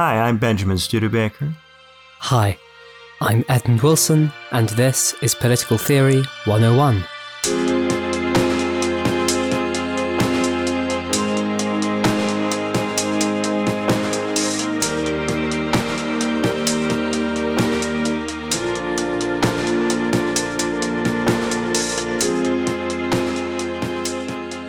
Hi, I'm Benjamin Studebaker. Hi, I'm Edmund Wilson, and this is Political Theory 101.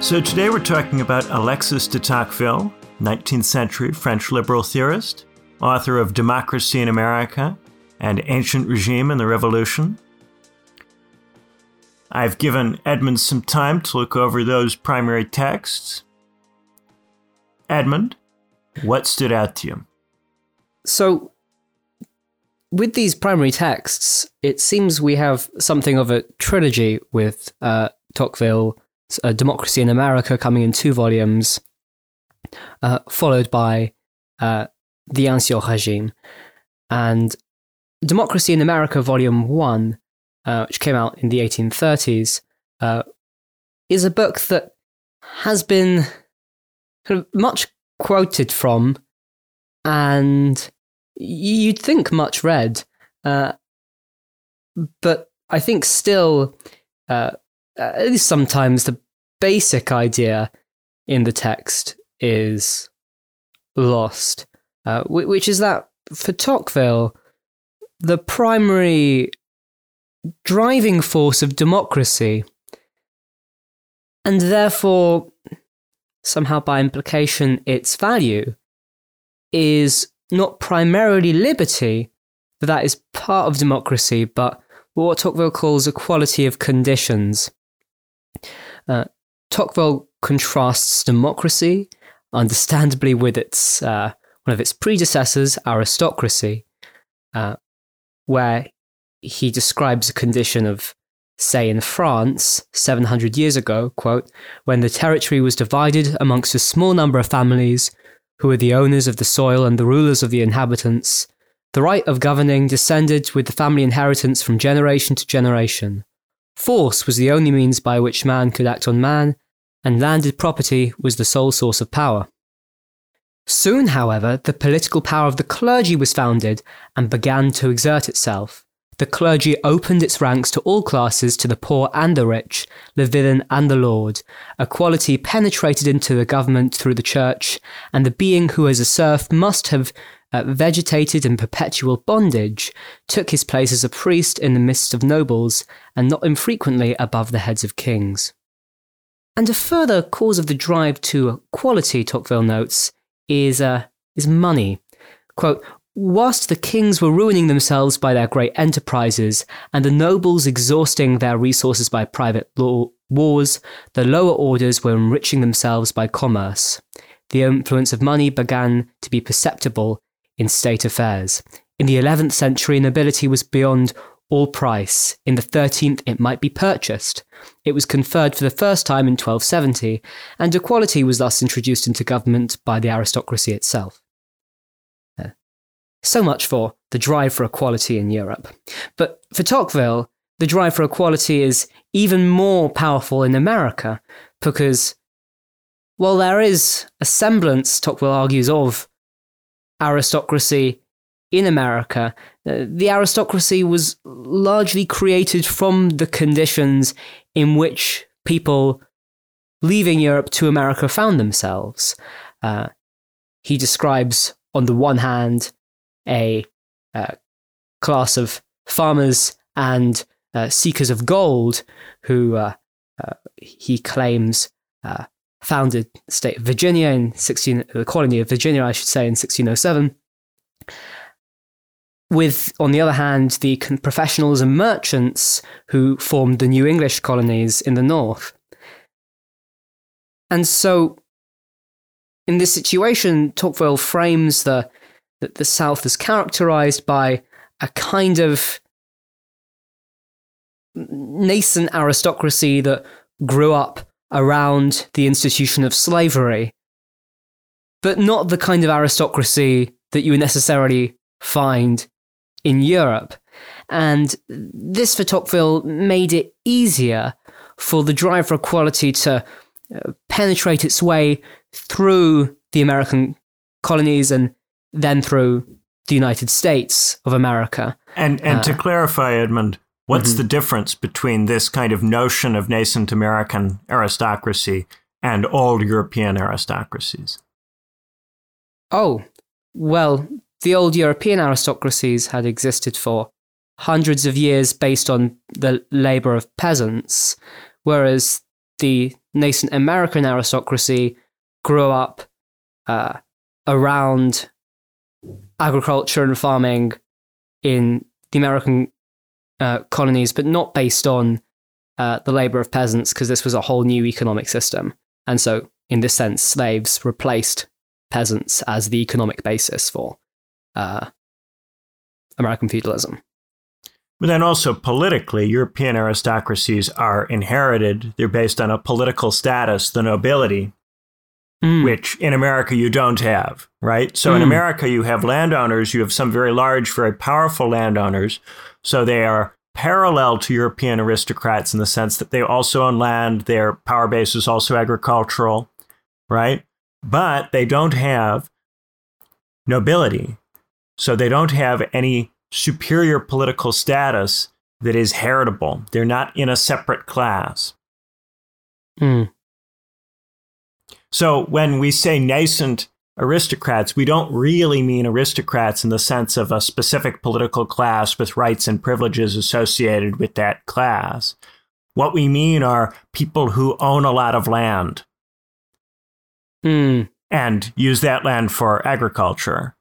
So today we're talking about Alexis de Tocqueville, 19th century French liberal theorist, author of Democracy in America and Ancient Regime and the Revolution. I've given Edmund some time to look over those primary texts. Edmund, what stood out to you? So, with these primary texts, it seems we have something of a trilogy with uh, Tocqueville uh, Democracy in America coming in two volumes, uh, followed by uh, The Ancien Regime. And Democracy in America, Volume 1, uh, which came out in the 1830s, uh, is a book that has been kind of much quoted from and you'd think much read. Uh, but I think still uh, at least sometimes the basic idea in the text is lost, uh, which is that for Tocqueville, the primary driving force of democracy, and therefore, somehow by implication, its value, is not primarily liberty, but that is part of democracy, but what Tocqueville calls equality of conditions. Uh, Tocqueville contrasts democracy, understandably, with its uh, one of its predecessors, aristocracy, uh, where he describes a condition of, say, in France, 700 years ago, quote, when the territory was divided amongst a small number of families who were the owners of the soil and the rulers of the inhabitants, the right of governing descended with the family inheritance from generation to generation. Force was the only means by which man could act on man, and landed property was the sole source of power. Soon, however, the political power of the clergy was founded and began to exert itself. The clergy opened its ranks to all classes, to the poor and the rich, the villain and the lord. Equality penetrated into the government through the church, and the being who as a serf must have uh, vegetated in perpetual bondage, took his place as a priest in the midst of nobles, and not infrequently above the heads of kings. And a further cause of the drive to quality, Tocqueville notes, is, uh, is money. Quote, Whilst the kings were ruining themselves by their great enterprises, and the nobles exhausting their resources by private law wars, the lower orders were enriching themselves by commerce. The influence of money began to be perceptible in state affairs. In the 11th century, nobility was beyond all price. In the 13th, it might be purchased. It was conferred for the first time in 1270, and equality was thus introduced into government by the aristocracy itself. So much for the drive for equality in Europe. But for Tocqueville, the drive for equality is even more powerful in America because while there is a semblance, Tocqueville argues, of aristocracy in America, the aristocracy was largely created from the conditions in which people leaving Europe to America found themselves. Uh, he describes, on the one hand, a uh, class of farmers and uh, seekers of gold who uh, uh, he claims founded the state of Virginia in 16, the colony of Virginia, I should say, in 1607. With, on the other hand, the professionals and merchants who formed the New England colonies in the north. And so, in this situation, Tocqueville frames the, that the South as characterized by a kind of nascent aristocracy that grew up around the institution of slavery, but not the kind of aristocracy that you would necessarily find in Europe. And this for Tocqueville made it easier for the drive for equality to uh, penetrate its way through the American colonies and then through the United States of America. And and uh, to clarify, Edmund, what's mm-hmm. the difference between this kind of notion of nascent American aristocracy and old European aristocracies? Oh, well, the old European aristocracies had existed for hundreds of years based on the labor of peasants, whereas the nascent American aristocracy grew up uh, around agriculture and farming in the American uh, colonies, but not based on uh, the labor of peasants, because this was a whole new economic system. And so, in this sense, slaves replaced peasants as the economic basis for uh, American feudalism. But then also politically, European aristocracies are inherited. They're based on a political status, the nobility, mm. which in America you don't have, right? So mm. in America, you have landowners, you have some very large, very powerful landowners. So they are parallel to European aristocrats in the sense that they also own land, their power base is also agricultural, right? But they don't have nobility. So they don't have any superior political status that is heritable. They're not in a separate class. Mm. So when we say nascent aristocrats, we don't really mean aristocrats in the sense of a specific political class with rights and privileges associated with that class. What we mean are people who own a lot of land mm. and use that land for agriculture.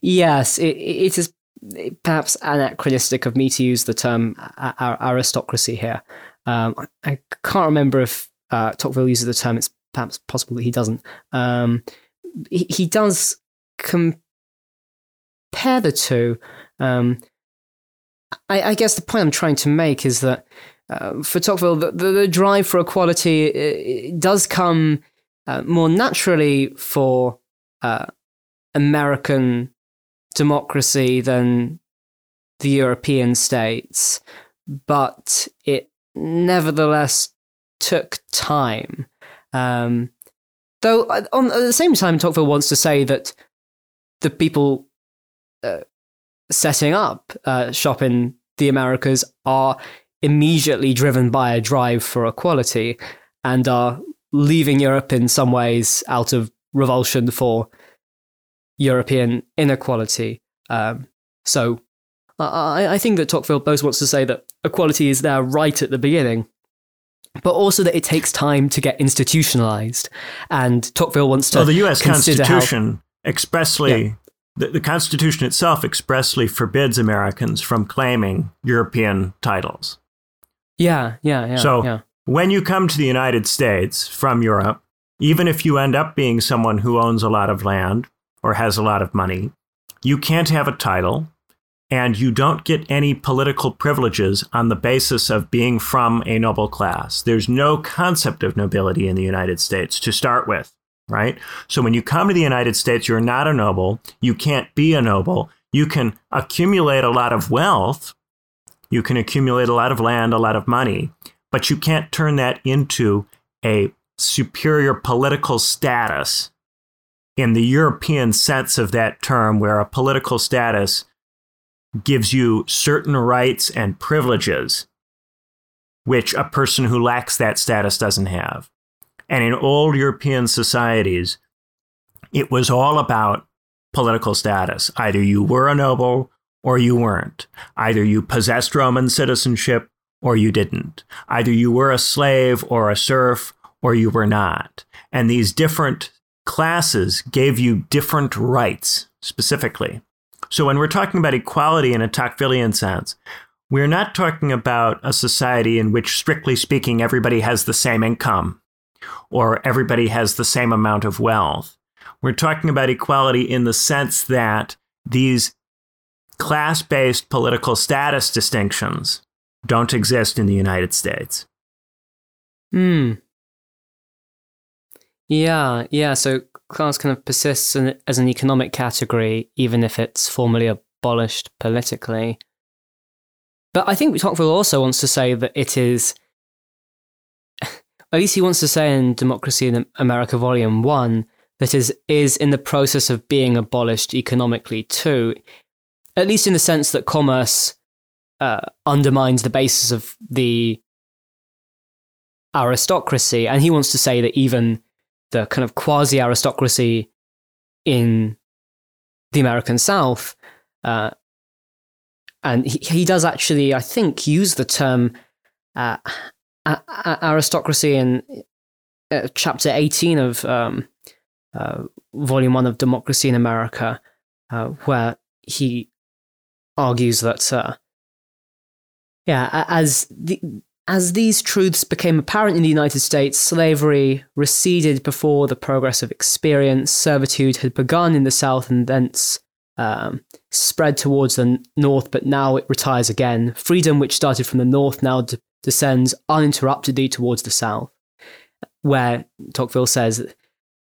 Yes, it, it is perhaps anachronistic of me to use the term aristocracy here. Um, I can't remember if uh, Tocqueville uses the term. It's perhaps possible that he doesn't. Um, he, he, does compare the two. Um, I, I, guess the point I'm trying to make is that uh, for Tocqueville, the, the, the, drive for equality does come uh, more naturally for uh, American democracy than the European states, but it nevertheless took time. Um, though, uh, on, at the same time, Tocqueville wants to say that the people uh, setting up uh, shop in the Americas are immediately driven by a drive for equality and are leaving Europe in some ways out of revulsion for European inequality. Um, so I, I think that Tocqueville both wants to say that equality is there right at the beginning, but also that it takes time to get institutionalized. And Tocqueville wants to. Well, the U.S. Constitution how, expressly. Yeah. The, the Constitution itself expressly forbids Americans from claiming European titles. Yeah, yeah, yeah. So yeah. when you come to the United States from Europe, even if you end up being someone who owns a lot of land, or has a lot of money, you can't have a title, and you don't get any political privileges on the basis of being from a noble class. There's no concept of nobility in the United States to start with, right? So when you come to the United States, you're not a noble. You can't be a noble. You can accumulate a lot of wealth. You can accumulate a lot of land, a lot of money, but you can't turn that into a superior political status in the European sense of that term, where a political status gives you certain rights and privileges which a person who lacks that status doesn't have. And in old European societies, it was all about political status. Either you were a noble or you weren't. Either you possessed Roman citizenship or you didn't. Either you were a slave or a serf or you were not. And these different classes gave you different rights specifically. So when we're talking about equality in a Tocquevillian sense, we're not talking about a society in which, strictly speaking, everybody has the same income or everybody has the same amount of wealth. We're talking about equality in the sense that these class based political status distinctions don't exist in the United States. Hmm. Yeah, yeah. So class kind of persists as an economic category, even if it's formally abolished politically. But I think Tocqueville also wants to say that it is, at least he wants to say in Democracy in America, Volume 1, that is is in the process of being abolished economically too, at least in the sense that commerce uh, undermines the basis of the aristocracy, and he wants to say that even the kind of quasi aristocracy in the American South, uh, and he, he does actually, I think, use the term uh, aristocracy in uh, chapter 18 of um, uh, volume 1 of Democracy in America, uh, where he argues that, uh, yeah, as the, as these truths became apparent in the United States, slavery receded before the progress of experience. Servitude had begun in the South and thence um, spread towards the North, but now it retires again. Freedom, which started from the North, now d- descends uninterruptedly towards the South, where Tocqueville says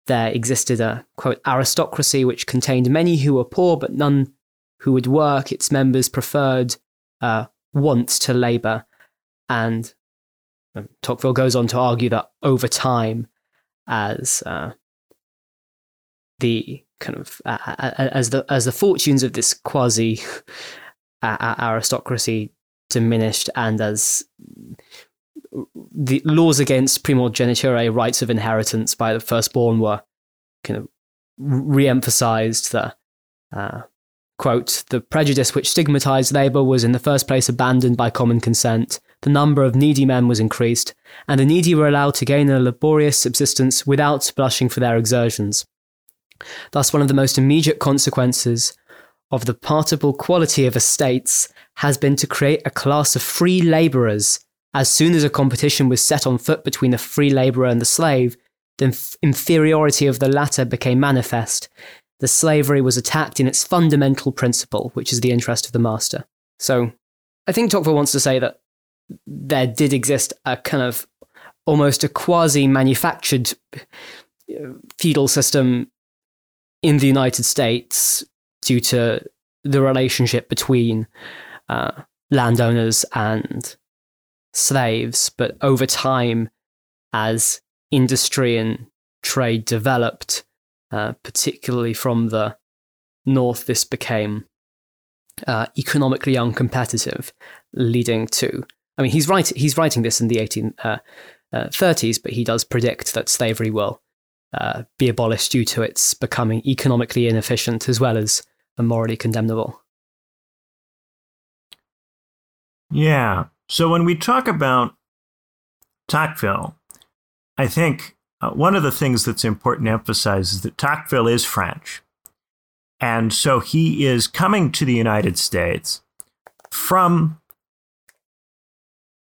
there existed a quote aristocracy which contained many who were poor but none who would work. Its members preferred uh, wants to labour and um, Tocqueville goes on to argue that over time, as uh, the kind of uh, as the as the fortunes of this quasi aristocracy diminished, and as the laws against primogeniture, rights of inheritance by the firstborn, were kind of re-emphasized. The uh, quote: "The prejudice which stigmatized labor was in the first place abandoned by common consent." The number of needy men was increased, and the needy were allowed to gain a laborious subsistence without blushing for their exertions. Thus, one of the most immediate consequences of the partible quality of estates has been to create a class of free labourers. As soon as a competition was set on foot between the free labourer and the slave, the inf- inferiority of the latter became manifest. The slavery was attacked in its fundamental principle, which is the interest of the master. So, I think Tocqueville wants to say that there did exist a kind of almost a quasi manufactured feudal system in the United States due to the relationship between uh, landowners and slaves. But over time, as industry and trade developed, uh, particularly from the north, this became uh, economically uncompetitive, leading to I mean, he's, write, he's writing this in the 1830s, uh, uh, but he does predict that slavery will uh, be abolished due to its becoming economically inefficient as well as morally condemnable. Yeah. So when we talk about Tocqueville, I think uh, one of the things that's important to emphasize is that Tocqueville is French. And so he is coming to the United States from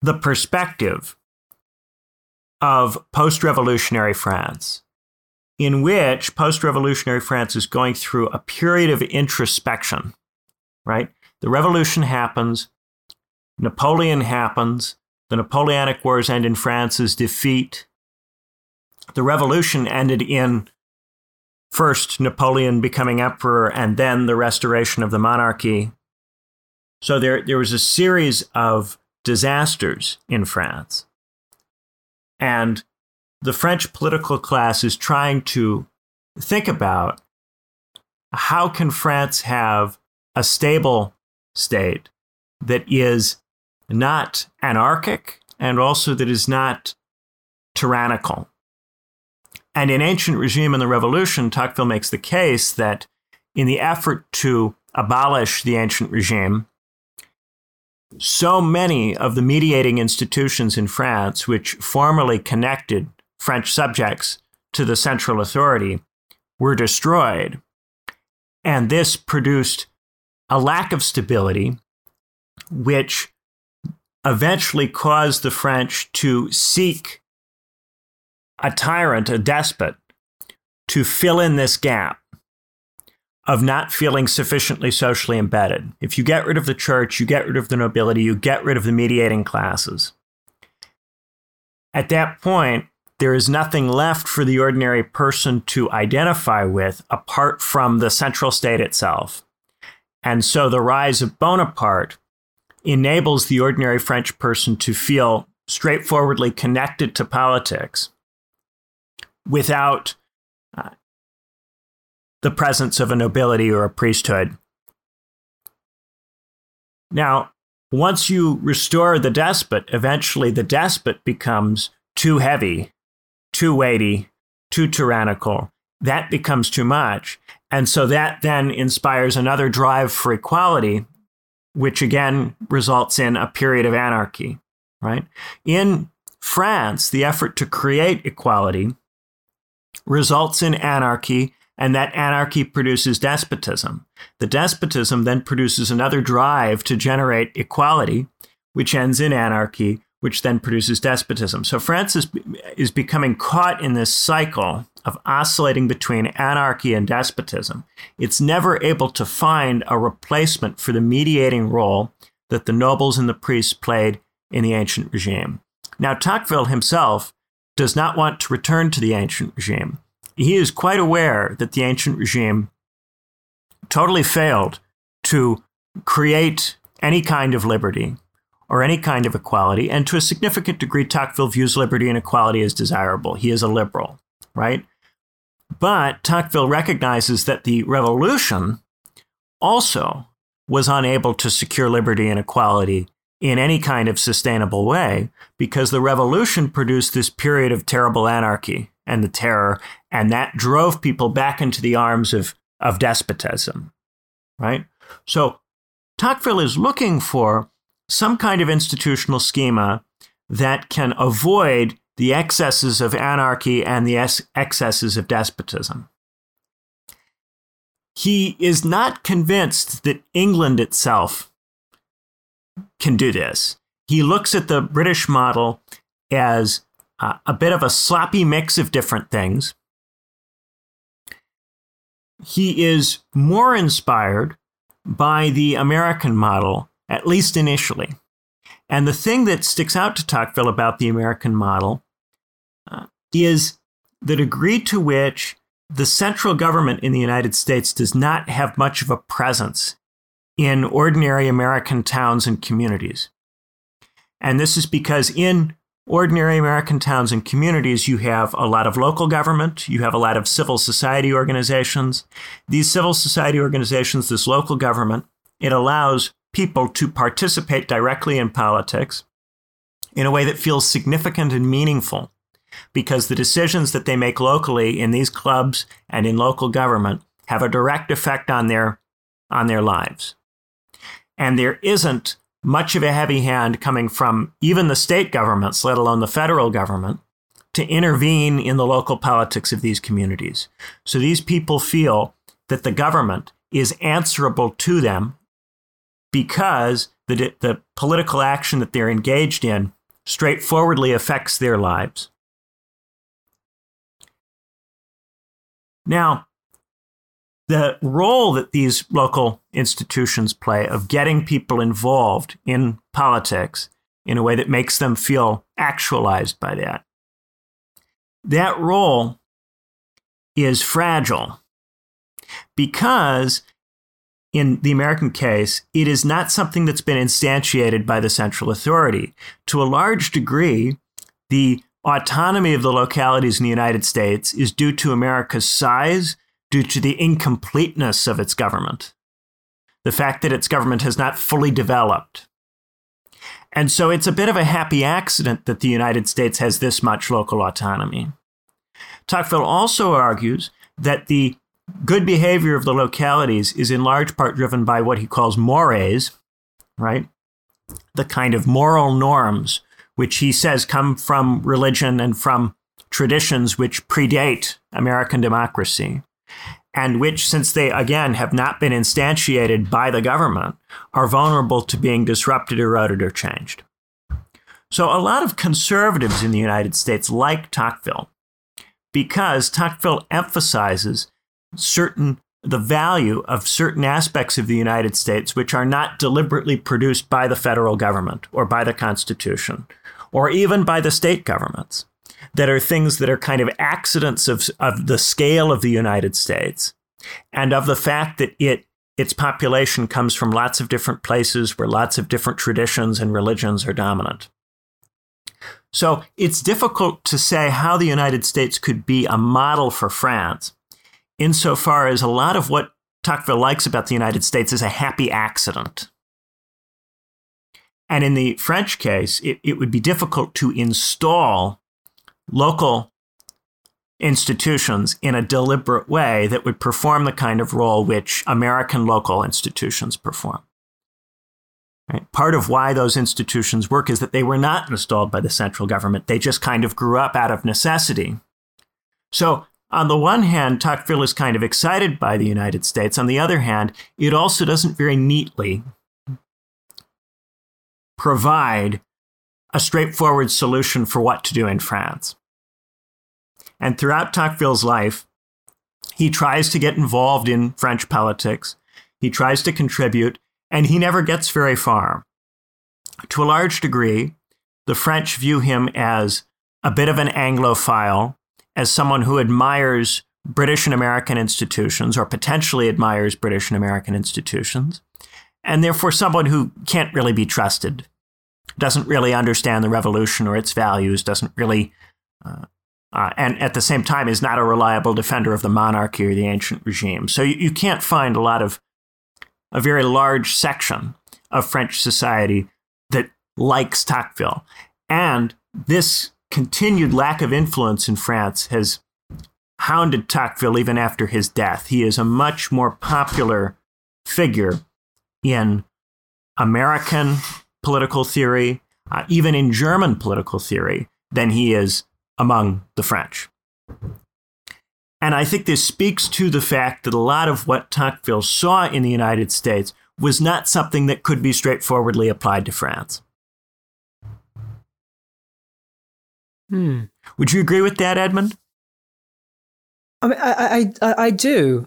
the perspective of post revolutionary France, in which post revolutionary France is going through a period of introspection, right? The revolution happens, Napoleon happens, the Napoleonic Wars end in France's defeat. The revolution ended in first Napoleon becoming emperor and then the restoration of the monarchy. So there, there was a series of disasters in France. And the French political class is trying to think about how can France have a stable state that is not anarchic and also that is not tyrannical. And in Ancient Regime and the Revolution, Tocqueville makes the case that in the effort to abolish the ancient regime, so many of the mediating institutions in France, which formerly connected French subjects to the central authority, were destroyed. And this produced a lack of stability, which eventually caused the French to seek a tyrant, a despot, to fill in this gap of not feeling sufficiently socially embedded. If you get rid of the church, you get rid of the nobility, you get rid of the mediating classes. At that point, there is nothing left for the ordinary person to identify with apart from the central state itself. And so the rise of Bonaparte enables the ordinary French person to feel straightforwardly connected to politics without the presence of a nobility or a priesthood. Now, once you restore the despot, eventually the despot becomes too heavy, too weighty, too tyrannical. That becomes too much. And so that then inspires another drive for equality, which again results in a period of anarchy, right? In France, the effort to create equality results in anarchy, and that anarchy produces despotism. The despotism then produces another drive to generate equality, which ends in anarchy, which then produces despotism. So France is, is becoming caught in this cycle of oscillating between anarchy and despotism. It's never able to find a replacement for the mediating role that the nobles and the priests played in the ancient regime. Now, Tocqueville himself does not want to return to the ancient regime. He is quite aware that the ancient regime totally failed to create any kind of liberty or any kind of equality. And to a significant degree, Tocqueville views liberty and equality as desirable. He is a liberal, right? But Tocqueville recognizes that the revolution also was unable to secure liberty and equality in any kind of sustainable way because the revolution produced this period of terrible anarchy and the terror, and that drove people back into the arms of, of despotism, right? So Tocqueville is looking for some kind of institutional schema that can avoid the excesses of anarchy and the excesses of despotism. He is not convinced that England itself can do this. He looks at the British model as uh, a bit of a sloppy mix of different things. He is more inspired by the American model, at least initially. And the thing that sticks out to Tocqueville about the American model uh, is the degree to which the central government in the United States does not have much of a presence in ordinary American towns and communities. And this is because in ordinary American towns and communities, you have a lot of local government, you have a lot of civil society organizations. These civil society organizations, this local government, it allows people to participate directly in politics in a way that feels significant and meaningful because the decisions that they make locally in these clubs and in local government have a direct effect on their on their lives. And there isn't much of a heavy hand coming from even the state governments, let alone the federal government, to intervene in the local politics of these communities. So these people feel that the government is answerable to them because the, the political action that they're engaged in straightforwardly affects their lives. Now, the role that these local institutions play of getting people involved in politics in a way that makes them feel actualized by that. That role is fragile because, in the American case, it is not something that's been instantiated by the central authority. To a large degree, the autonomy of the localities in the United States is due to America's size due to the incompleteness of its government, the fact that its government has not fully developed. And so it's a bit of a happy accident that the United States has this much local autonomy. Tocqueville also argues that the good behavior of the localities is in large part driven by what he calls mores, right? The kind of moral norms which he says come from religion and from traditions which predate American democracy and which, since they again have not been instantiated by the government, are vulnerable to being disrupted, eroded, or changed. So, a lot of conservatives in the United States like Tocqueville because Tocqueville emphasizes certain the value of certain aspects of the United States which are not deliberately produced by the federal government or by the Constitution or even by the state governments that are things that are kind of accidents of, of the scale of the United States and of the fact that it its population comes from lots of different places where lots of different traditions and religions are dominant. So it's difficult to say how the United States could be a model for France insofar as a lot of what Tocqueville likes about the United States is a happy accident. And in the French case, it, it would be difficult to install local institutions in a deliberate way that would perform the kind of role which American local institutions perform. Right? Part of why those institutions work is that they were not installed by the central government. They just kind of grew up out of necessity. So, on the one hand, Tocqueville is kind of excited by the United States. On the other hand, it also doesn't very neatly provide a straightforward solution for what to do in France. And throughout Tocqueville's life, he tries to get involved in French politics. He tries to contribute, and he never gets very far. To a large degree, the French view him as a bit of an Anglophile, as someone who admires British and American institutions, or potentially admires British and American institutions, and therefore someone who can't really be trusted, doesn't really understand the revolution or its values, doesn't really, uh, uh, and at the same time is not a reliable defender of the monarchy or the ancient regime. So you, you can't find a lot of a very large section of French society that likes Tocqueville. And this continued lack of influence in France has hounded Tocqueville even after his death. He is a much more popular figure in American political theory, uh, even in German political theory, than he is among the French. And I think this speaks to the fact that a lot of what Tocqueville saw in the United States was not something that could be straightforwardly applied to France. Hmm. Would you agree with that, Edmund? I mean, I, I, I, I do.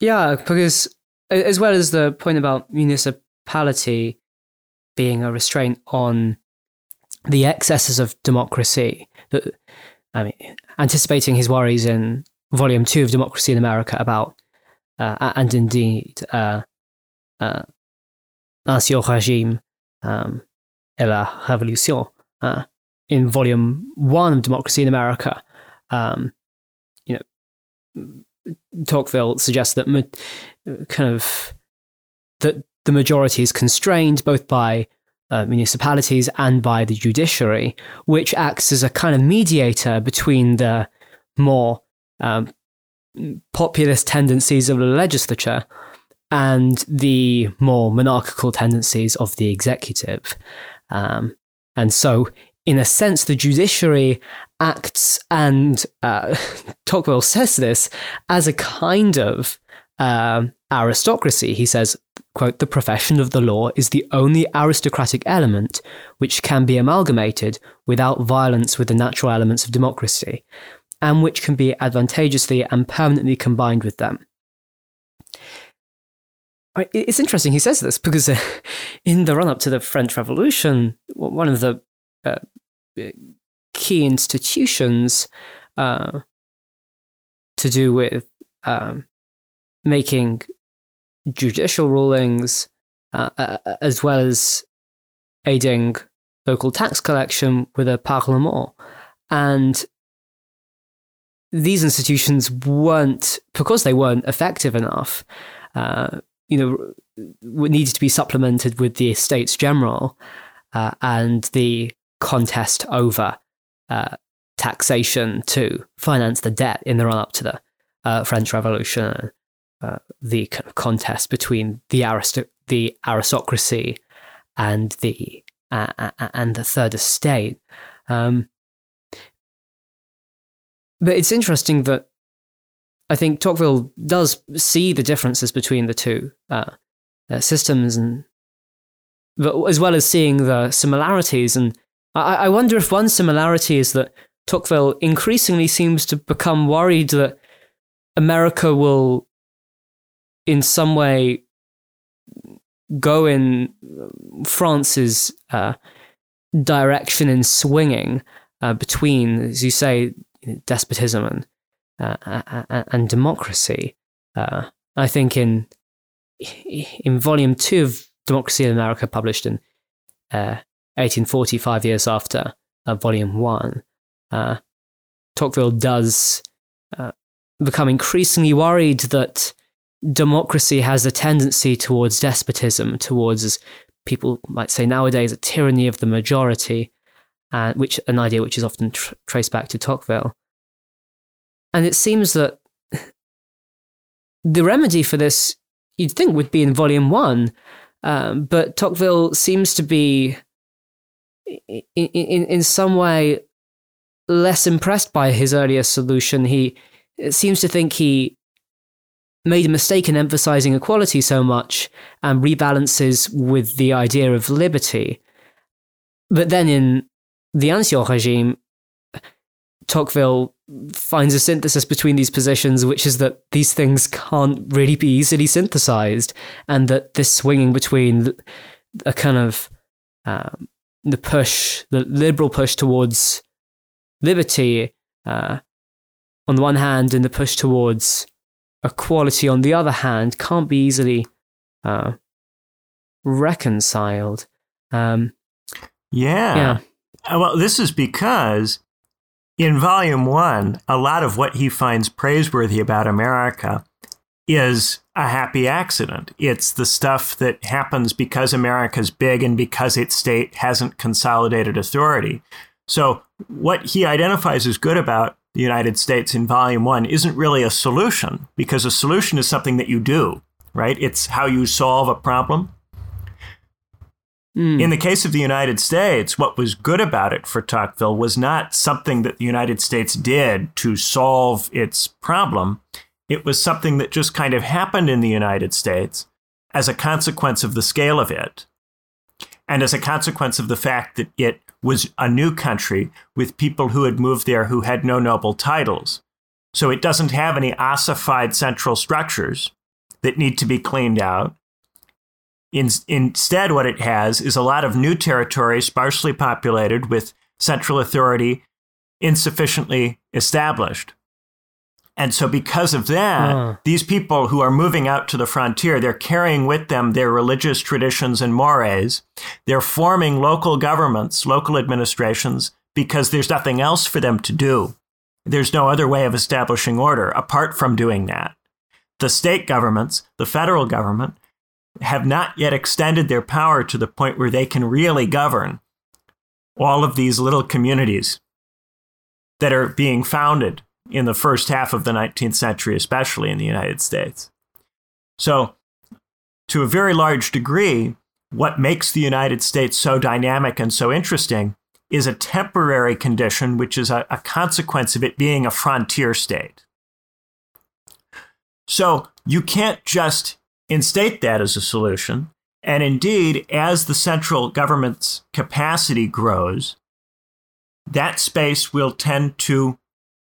Yeah, because as well as the point about municipality being a restraint on the excesses of democracy, that I mean, anticipating his worries in Volume 2 of Democracy in America about, uh, and indeed, uh, uh, L'Ancien Régime um, et la Révolution, uh, in Volume 1 of Democracy in America, um, you know, Tocqueville suggests that ma- kind of that the majority is constrained both by uh, municipalities and by the judiciary, which acts as a kind of mediator between the more um, populist tendencies of the legislature and the more monarchical tendencies of the executive. Um, and so, in a sense, the judiciary acts, and uh, Tocqueville says this, as a kind of um, aristocracy. He says, quote, the profession of the law is the only aristocratic element which can be amalgamated without violence with the natural elements of democracy, and which can be advantageously and permanently combined with them. It's interesting he says this because uh, in the run up to the French Revolution, one of the uh, key institutions uh, to do with um, making judicial rulings, uh, uh, uh, as well as aiding local tax collection with a parlement. And these institutions weren't, because they weren't effective enough, uh, you know, needed to be supplemented with the Estates General uh, and the contest over uh, taxation to finance the debt in the run up to the French Revolution uh, the kind of contest between the, aristo- the aristocracy and the uh, uh, uh, and the third estate. Um, but it's interesting that I think Tocqueville does see the differences between the two uh, systems, and but as well as seeing the similarities. And I, I wonder if one similarity is that Tocqueville increasingly seems to become worried that America will in some way go in France's uh, direction in swinging uh, between, as you say, despotism and uh, and democracy. Uh, I think in in volume two of Democracy in America, published in 1840, uh, five years after uh, volume one, Tocqueville does become increasingly worried that democracy has a tendency towards despotism, towards people might say nowadays a tyranny of the majority, uh, which an idea which is often tr- traced back to Tocqueville. And it seems that the remedy for this, you'd think, would be in Volume One, um, but Tocqueville seems to be, in, in in some way, less impressed by his earlier solution. He seems to think he made a mistake in emphasizing equality so much and rebalances with the idea of liberty. But then in the Ancien regime, Tocqueville finds a synthesis between these positions, which is that these things can't really be easily synthesized, and that this swinging between a kind of um, the push, the liberal push towards liberty uh, on the one hand, and the push towards equality on the other hand, can't be easily uh, reconciled. Um, yeah. yeah. Uh, Well, this is because in volume one, a lot of what he finds praiseworthy about America is a happy accident. It's the stuff that happens because America's big and because its state hasn't consolidated authority. So, what he identifies as good about the United States in volume one isn't really a solution because a solution is something that you do, right? It's how you solve a problem. mm, In the case of the United States, what was good about it for Tocqueville was not something that the United States did to solve its problem. It was something that just kind of happened in the United States as a consequence of the scale of it, and as a consequence of the fact that it was a new country with people who had moved there who had no noble titles. So it doesn't have any ossified central structures that need to be cleaned out. In, instead, what it has is a lot of new territory, sparsely populated, with central authority insufficiently established. And so, because of that, Huh. these people who are moving out to the frontier, they're carrying with them their religious traditions and mores. They're forming local governments, local administrations, because there's nothing else for them to do. There's no other way of establishing order apart from doing that. The state governments, the federal government, have not yet extended their power to the point where they can really govern all of these little communities that are being founded in the first half of the 19th century, especially in the United States. So, to a very large degree, what makes the United States so dynamic and so interesting is a temporary condition, which is a, a consequence of it being a frontier state. So, you can't just instate that as a solution. And indeed, as the central government's capacity grows, that space will tend to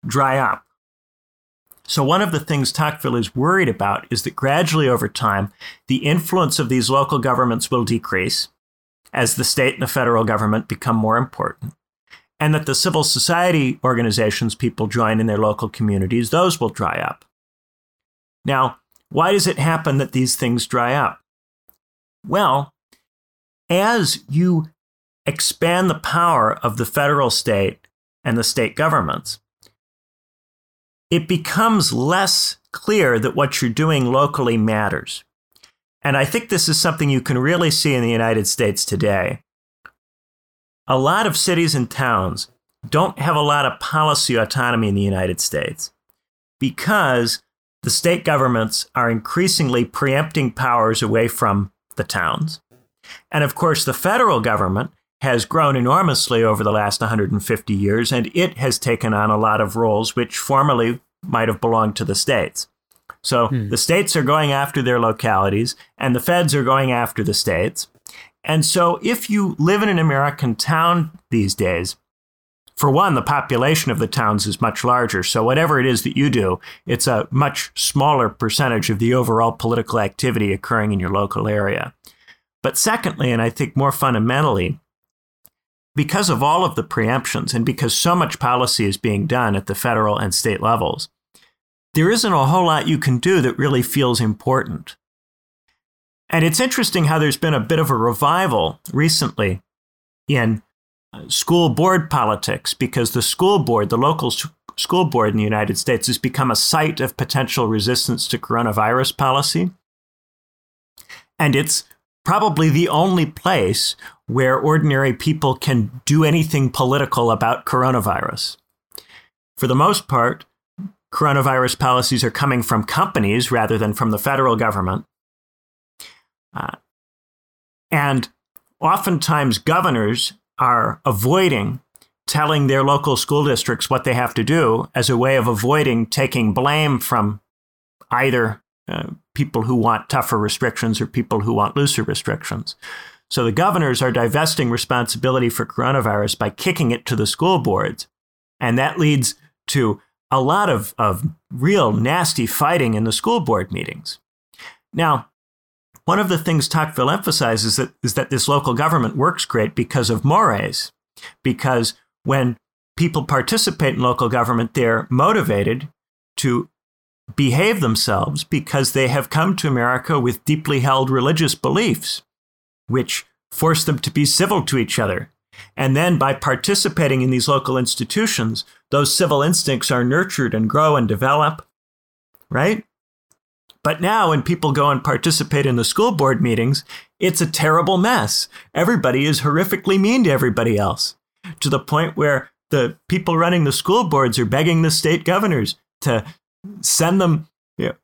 dry up. So, one of the things Tocqueville is worried about is that gradually over time, the influence of these local governments will decrease as the state and the federal government become more important, and that the civil society organizations people join in their local communities, those will dry up. Now, why does it happen that these things dry up? Well, as you expand the power of the federal state and the state governments, it becomes less clear that what you're doing locally matters. And I think this is something you can really see in the United States today. A lot of cities and towns don't have a lot of policy autonomy in the United States because the state governments are increasingly preempting powers away from the towns. And of course, the federal government has grown enormously over the last 150 years, and it has taken on a lot of roles which formerly might have belonged to the states. So Hmm. the states are going after their localities, and the feds are going after the states. And so if you live in an American town these days, for one, the population of the towns is much larger. So whatever it is that you do, it's a much smaller percentage of the overall political activity occurring in your local area. But secondly, and I think more fundamentally, because of all of the preemptions and because so much policy is being done at the federal and state levels, there isn't a whole lot you can do that really feels important. And it's interesting how there's been a bit of a revival recently in uh, school board politics because the school board, the local school board in the United States has become a site of potential resistance to coronavirus policy. And it's probably the only place where ordinary people can do anything political about coronavirus. For the most part, coronavirus policies are coming from companies rather than from the federal government. Uh, and oftentimes, governors are avoiding telling their local school districts what they have to do as a way of avoiding taking blame from either uh, people who want tougher restrictions or people who want looser restrictions. So the governors are divesting responsibility for coronavirus by kicking it to the school boards. And that leads to a lot of, of real nasty fighting in the school board meetings. Now, one of the things Tocqueville emphasizes that, is that this local government works great because of mores, because when people participate in local government, they're motivated to behave themselves because they have come to America with deeply held religious beliefs, which force them to be civil to each other. And then by participating in these local institutions, those civil instincts are nurtured and grow and develop, right? But now, when people go and participate in the school board meetings, it's a terrible mess. Everybody is horrifically mean to everybody else to the point where the people running the school boards are begging the state governors to send them you know,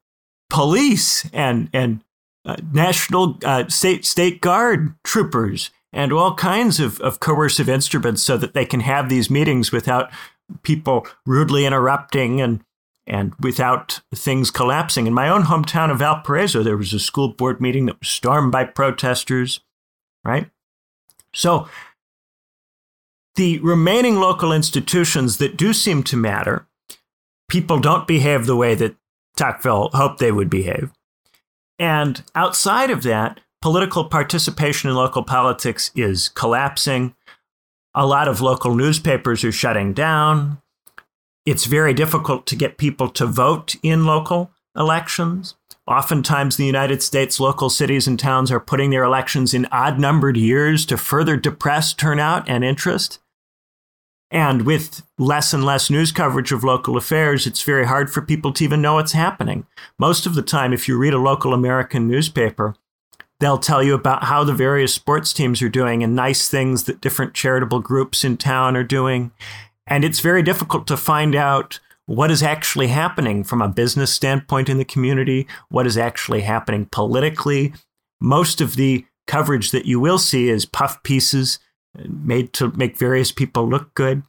police and and uh, national uh, state state guard troopers and all kinds of, of coercive instruments so that they can have these meetings without people rudely interrupting and and without things collapsing. In my own hometown of Valparaiso, there was a school board meeting that was stormed by protesters, right? So the remaining local institutions that do seem to matter, people don't behave the way that Tocqueville hoped they would behave. And outside of that, political participation in local politics is collapsing. A lot of local newspapers are shutting down. It's very difficult to get people to vote in local elections. Oftentimes, the United States local cities and towns are putting their elections in odd numbered years to further depress turnout and interest. And with less and less news coverage of local affairs, it's very hard for people to even know what's happening. Most of the time, if you read a local American newspaper, they'll tell you about how the various sports teams are doing and nice things that different charitable groups in town are doing. And it's very difficult to find out what is actually happening from a business standpoint in the community, what is actually happening politically. Most of the coverage that you will see is puff pieces made to make various people look good.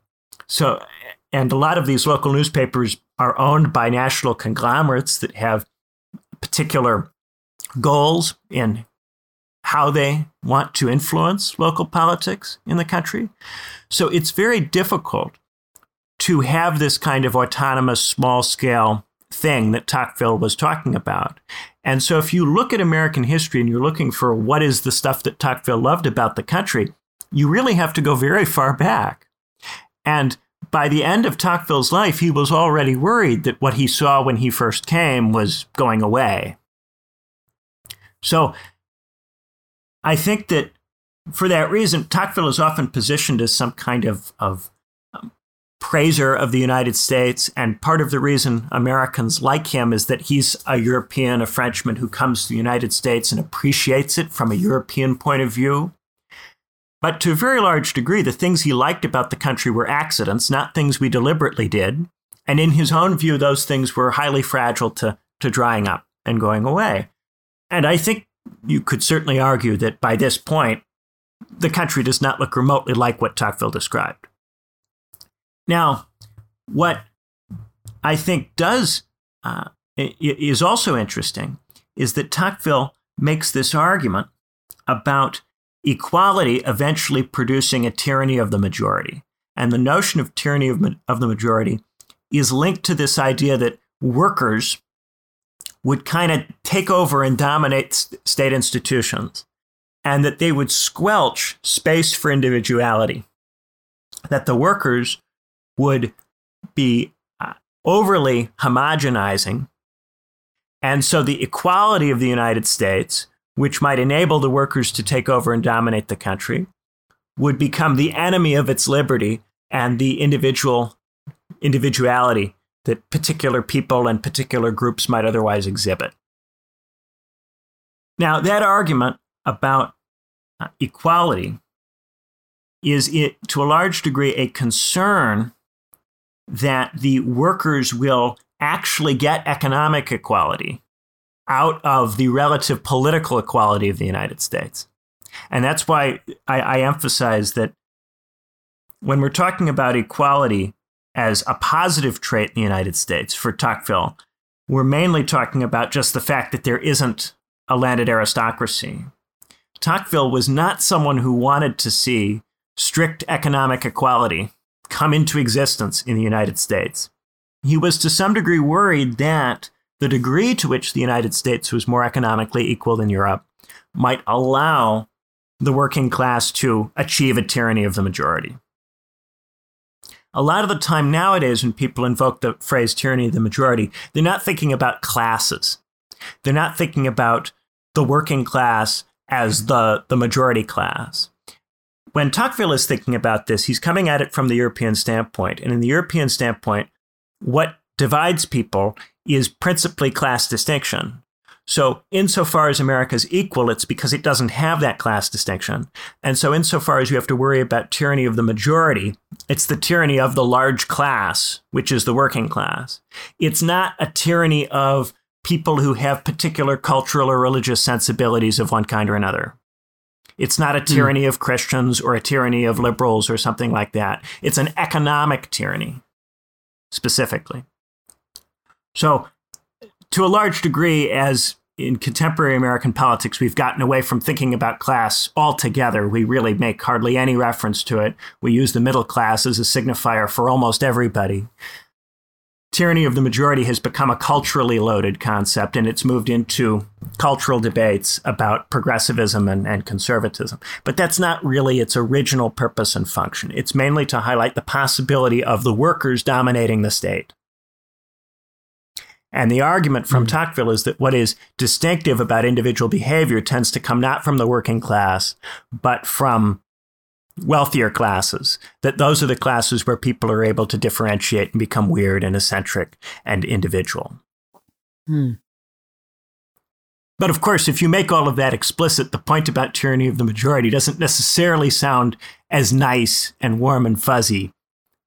So, and a lot of these local newspapers are owned by national conglomerates that have particular goals in how they want to influence local politics in the country. So it's very difficult to have this kind of autonomous small scale thing that Tocqueville was talking about. And so if you look at American history and you're looking for what is the stuff that Tocqueville loved about the country, you really have to go very far back. And by the end of Tocqueville's life, he was already worried that what he saw when he first came was going away. So I think that for that reason, Tocqueville is often positioned as some kind of, of um, praiser of the United States. And part of the reason Americans like him is that he's a European, a Frenchman who comes to the United States and appreciates it from a European point of view. But to a very large degree, the things he liked about the country were accidents, not things we deliberately did. And in his own view, those things were highly fragile to, to drying up and going away. And I think you could certainly argue that by this point, the country does not look remotely like what Tocqueville described. Now, what I think does uh, is also interesting is that Tocqueville makes this argument about equality eventually producing a tyranny of the majority. And the notion of tyranny of, of the majority is linked to this idea that workers would kind of take over and dominate state institutions, and that they would squelch space for individuality. That the workers would be uh, overly homogenizing. And so the equality of the United States which might enable the workers to take over and dominate the country, would become the enemy of its liberty, and the individual individuality that particular people and particular groups might otherwise exhibit. Now, that argument about uh, equality is it to a large degree a concern that the workers will actually get economic equality out of the relative political equality of the United States. And that's why I, I emphasize that when we're talking about equality as a positive trait in the United States for Tocqueville, we're mainly talking about just the fact that there isn't a landed aristocracy. Tocqueville was not someone who wanted to see strict economic equality come into existence in the United States. He was to some degree worried that the degree to which the United States was more economically equal than Europe might allow the working class to achieve a tyranny of the majority. A lot of the time nowadays, when people invoke the phrase tyranny of the majority, they're not thinking about classes. They're not thinking about the working class as the, the majority class. When Tocqueville is thinking about this, he's coming at it from the European standpoint. And in the European standpoint, what divides people is principally class distinction. So, insofar as America is equal, it's because it doesn't have that class distinction. And so, insofar as you have to worry about tyranny of the majority, it's the tyranny of the large class, which is the working class. It's not a tyranny of people who have particular cultural or religious sensibilities of one kind or another. It's not a hmm. tyranny mm. of Christians or a tyranny of liberals or something like that. It's an economic tyranny, specifically. So, to a large degree, as in contemporary American politics, we've gotten away from thinking about class altogether. We really make hardly any reference to it. We use the middle class as a signifier for almost everybody. Tyranny of the majority has become a culturally loaded concept, and it's moved into cultural debates about progressivism and, and conservatism. But that's not really its original purpose and function. It's mainly to highlight the possibility of the workers dominating the state. And the argument from mm. Tocqueville is that what is distinctive about individual behavior tends to come not from the working class, but from wealthier classes. That those are the classes where people are able to differentiate and become weird and eccentric and individual. Mm. But of course, if you make all of that explicit, the point about tyranny of the majority doesn't necessarily sound as nice and warm and fuzzy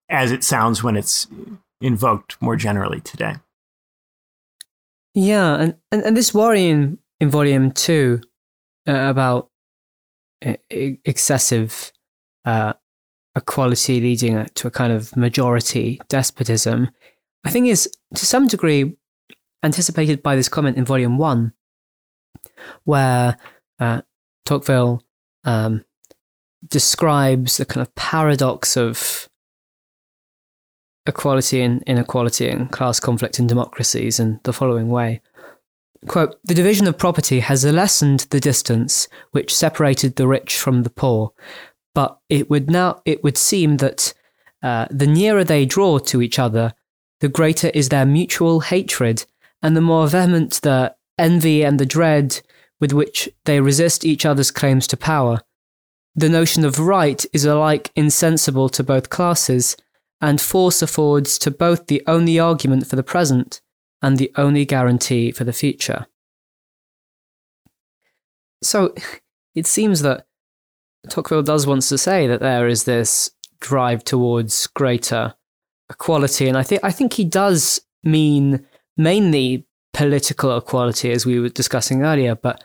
as it sounds when it's invoked more generally today. Yeah, and, and, and this worry in, in volume two uh, about uh, excessive uh, equality leading to a kind of majority despotism, I think is to some degree anticipated by this comment in volume one, where uh, Tocqueville um, describes the kind of paradox of equality and inequality and class conflict in democracies in the following way. Quote, the division of property has lessened the distance which separated the rich from the poor, but it would now it would seem that uh, the nearer they draw to each other, the greater is their mutual hatred, and the more vehement the envy and the dread with which they resist each other's claims to power. The notion of right is alike insensible to both classes, and force affords to both the only argument for the present and the only guarantee for the future. So it seems that Tocqueville does want to say that there is this drive towards greater equality, and I think I think he does mean mainly political equality, as we were discussing earlier, but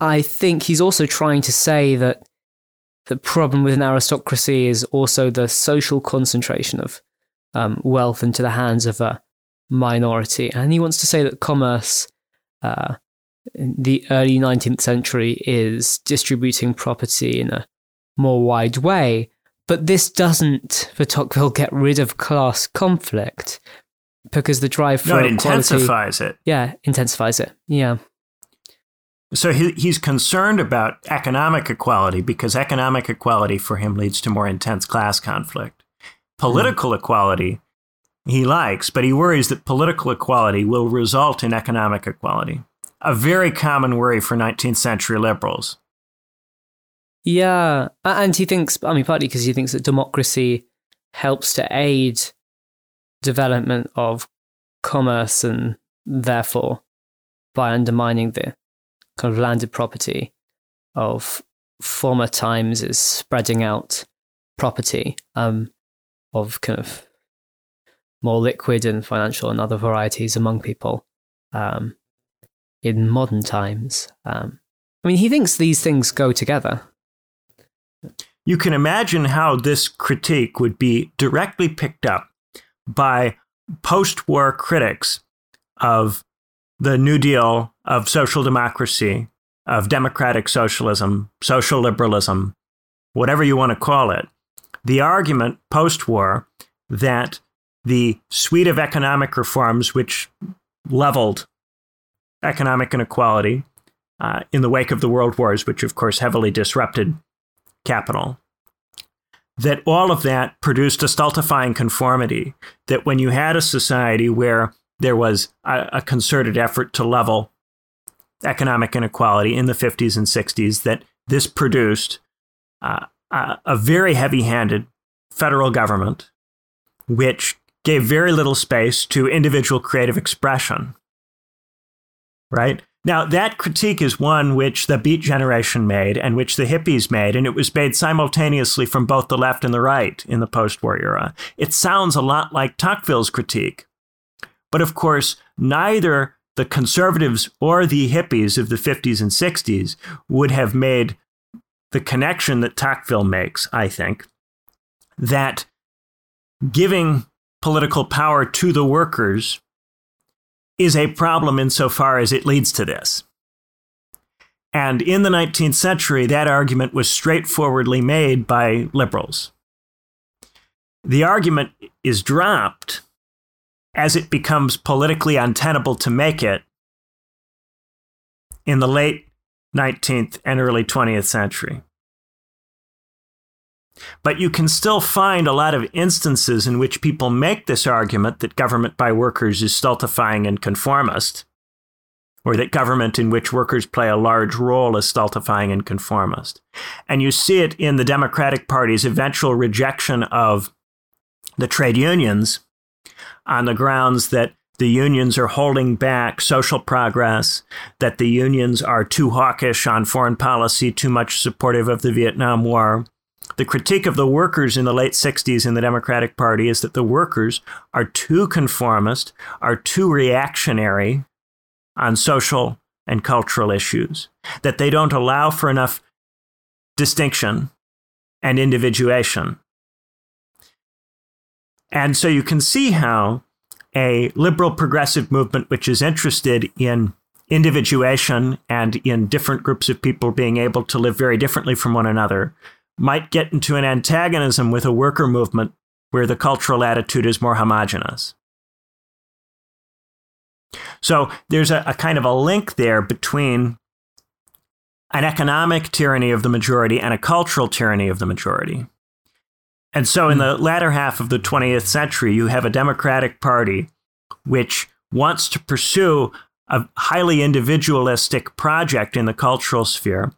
I think he's also trying to say that the problem with an aristocracy is also the social concentration of um, wealth into the hands of a minority. And he wants to say that commerce uh, in the early 19th century is distributing property in a more wide way. But this doesn't, for Tocqueville, get rid of class conflict because the drive for no, it intensifies it. Yeah, intensifies it. Yeah. So he, he's concerned about economic equality because economic equality for him leads to more intense class conflict. Political mm. equality he likes, but he worries that political equality will result in economic equality. A very common worry for 19th century liberals. Yeah, and he thinks, I mean, partly because he thinks that democracy helps to aid development of commerce and therefore by undermining the kind of landed property of former times is spreading out property um, of kind of more liquid and financial and other varieties among people um, in modern times. Um, I mean, he thinks these things go together. You can imagine how this critique would be directly picked up by post war critics of the New Deal, of social democracy, of democratic socialism, social liberalism, whatever you want to call it. The argument post war that the suite of economic reforms which leveled economic inequality uh, in the wake of the world wars, which of course heavily disrupted capital, that all of that produced a stultifying conformity. That when you had a society where there was a, a concerted effort to level economic inequality in the 50s and 60s, that this produced uh, a, a very heavy handed federal government, which gave very little space to individual creative expression. Right? Now, that critique is one which the Beat Generation made and which the hippies made, and it was made simultaneously from both the left and the right in the post war era. It sounds a lot like Tocqueville's critique. But of course, neither the conservatives or the hippies of the 50s and 60s would have made the connection that Tocqueville makes, I think, that giving political power to the workers is a problem insofar as it leads to this. And in the 19th century, that argument was straightforwardly made by liberals. The argument is dropped as it becomes politically untenable to make it in the late 19th and early 20th century. But you can still find a lot of instances in which people make this argument that government by workers is stultifying and conformist, or that government in which workers play a large role is stultifying and conformist. And you see it in the Democratic Party's eventual rejection of the trade unions on the grounds that the unions are holding back social progress, that the unions are too hawkish on foreign policy, too much supportive of the Vietnam War, the critique of the workers in the late 60s in the Democratic Party is that the workers are too conformist, are too reactionary on social and cultural issues, that they don't allow for enough distinction and individuation. And so you can see how a liberal progressive movement which is interested in individuation and in different groups of people being able to live very differently from one another might get into an antagonism with a worker movement where the cultural attitude is more homogenous. So there's a, a, kind of a link there between an economic tyranny of the majority and a cultural tyranny of the majority. And so in the latter half of the 20th century, you have a Democratic Party which wants to pursue a highly individualistic project in the cultural sphere,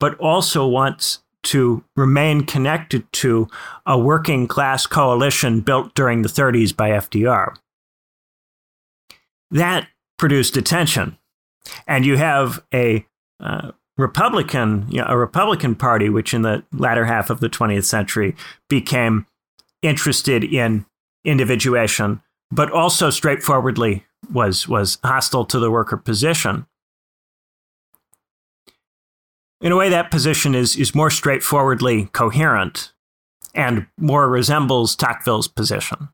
but also wants to remain connected to a working class coalition built during the 30s by FDR. That produced attention. And you have a uh, Republican, you know, a Republican Party, which in the latter half of the 20th century became interested in individuation, but also straightforwardly was was hostile to the worker position in a way, that position is, is more straightforwardly coherent and more resembles Tocqueville's position.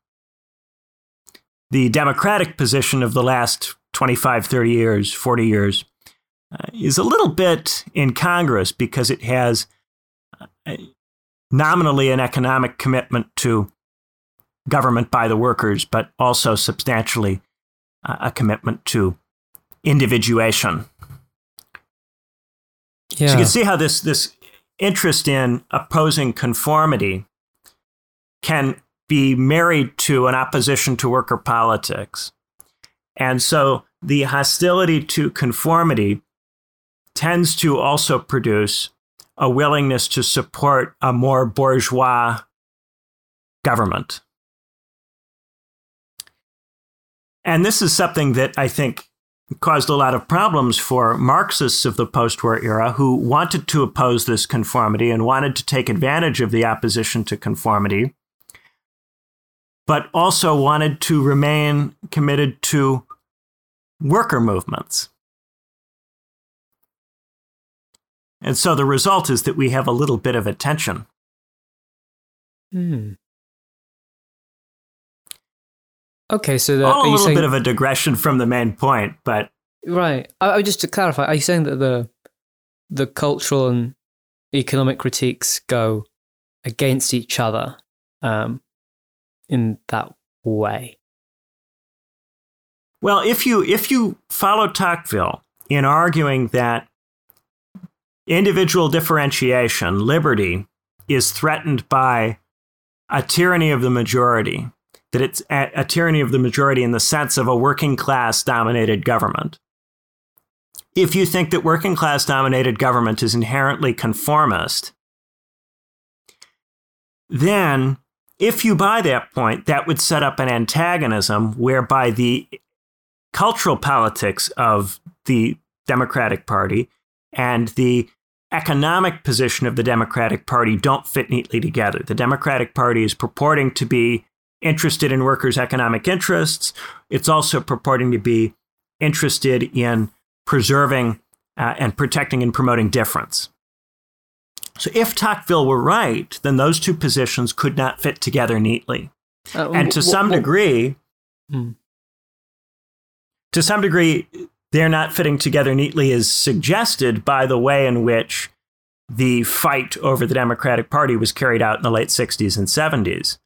The democratic position of the last 25, 30 years, 40 years, uh, is a little bit incongruous because it has uh, nominally an economic commitment to government by the workers, but also substantially uh, a commitment to individuation yeah. So you can see how this this interest in opposing conformity can be married to an opposition to worker politics. And so the hostility to conformity tends to also produce a willingness to support a more bourgeois government. And this is something that I think caused a lot of problems for Marxists of the post war era who wanted to oppose this conformity and wanted to take advantage of the opposition to conformity, but also wanted to remain committed to worker movements. And so the result is that we have a little bit of a tension. Hmm. Okay, so the, a little saying, bit of a digression from the main point, but right. I, I, just to clarify, are you saying that the the cultural and economic critiques go against each other um, in that way? Well, if you if you follow Tocqueville in arguing that individual differentiation, liberty, is threatened by a tyranny of the majority, that it's a, a tyranny of the majority in the sense of a working class dominated government. If you think that working class dominated government is inherently conformist, then if you buy that point, that would set up an antagonism whereby the cultural politics of the Democratic Party and the economic position of the Democratic Party don't fit neatly together. The Democratic Party is purporting to be interested in workers' economic interests. It's also purporting to be interested in preserving uh, and protecting and promoting difference. So if Tocqueville were right, then those two positions could not fit together neatly. Uh, and to some degree, hmm. to some degree, they're not fitting together neatly is suggested by the way in which the fight over the Democratic Party was carried out in the late 60s and 70s,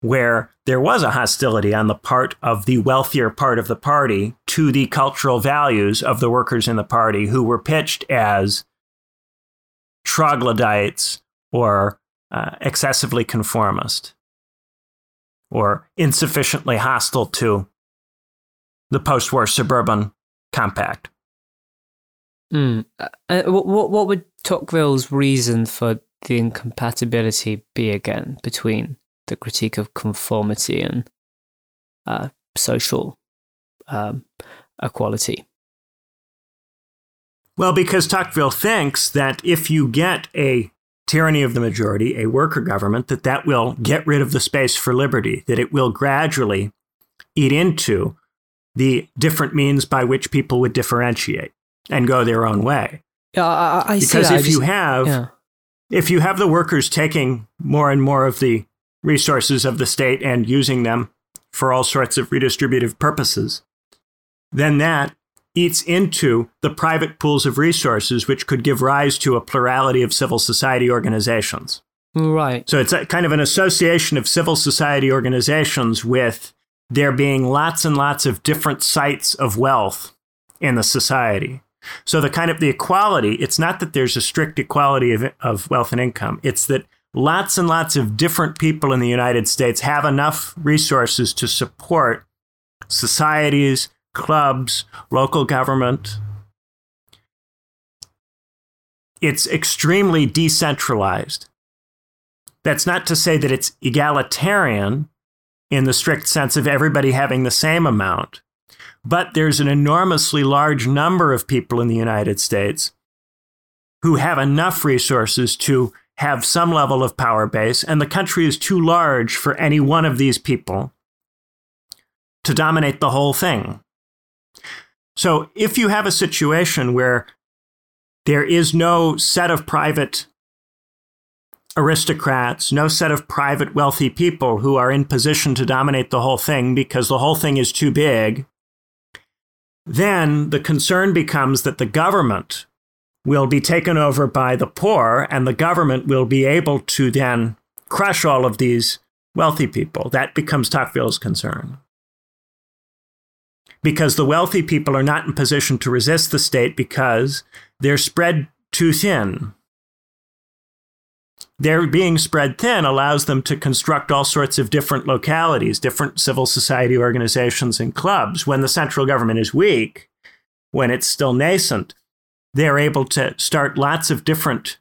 where there was a hostility on the part of the wealthier part of the party to the cultural values of the workers in the party who were pitched as troglodytes or uh, excessively conformist or insufficiently hostile to the post war suburban compact. Mm. Uh, what, what would Tocqueville's reason for the incompatibility be again between the critique of conformity and uh, social um, equality? Well, because Tocqueville thinks that if you get a tyranny of the majority, a worker government, that that will get rid of the space for liberty, that it will gradually eat into the different means by which people would differentiate and go their own way. Yeah, I, I because if just, you have yeah. if you have the workers taking more and more of the resources of the state and using them for all sorts of redistributive purposes, then that eats into the private pools of resources, which could give rise to a plurality of civil society organizations. Right. So it's a, kind of an association of civil society organizations with there being lots and lots of different sites of wealth in the society. So the kind of the equality, it's not that there's a strict equality of, of wealth and income. It's that lots and lots of different people in the United States have enough resources to support societies, clubs, local government. It's extremely decentralized. That's not to say that it's egalitarian in the strict sense of everybody having the same amount. But there's an enormously large number of people in the United States who have enough resources to have some level of power base, and the country is too large for any one of these people to dominate the whole thing. So if you have a situation where there is no set of private aristocrats, no set of private wealthy people who are in position to dominate the whole thing because the whole thing is too big, then the concern becomes that the government will be taken over by the poor and the government will be able to then crush all of these wealthy people. That becomes Tocqueville's concern. Because the wealthy people are not in position to resist the state because they're spread too thin their being spread thin allows them to construct all sorts of different localities, different civil society organizations and clubs. When the central government is weak, when it's still nascent, they're able to start lots of different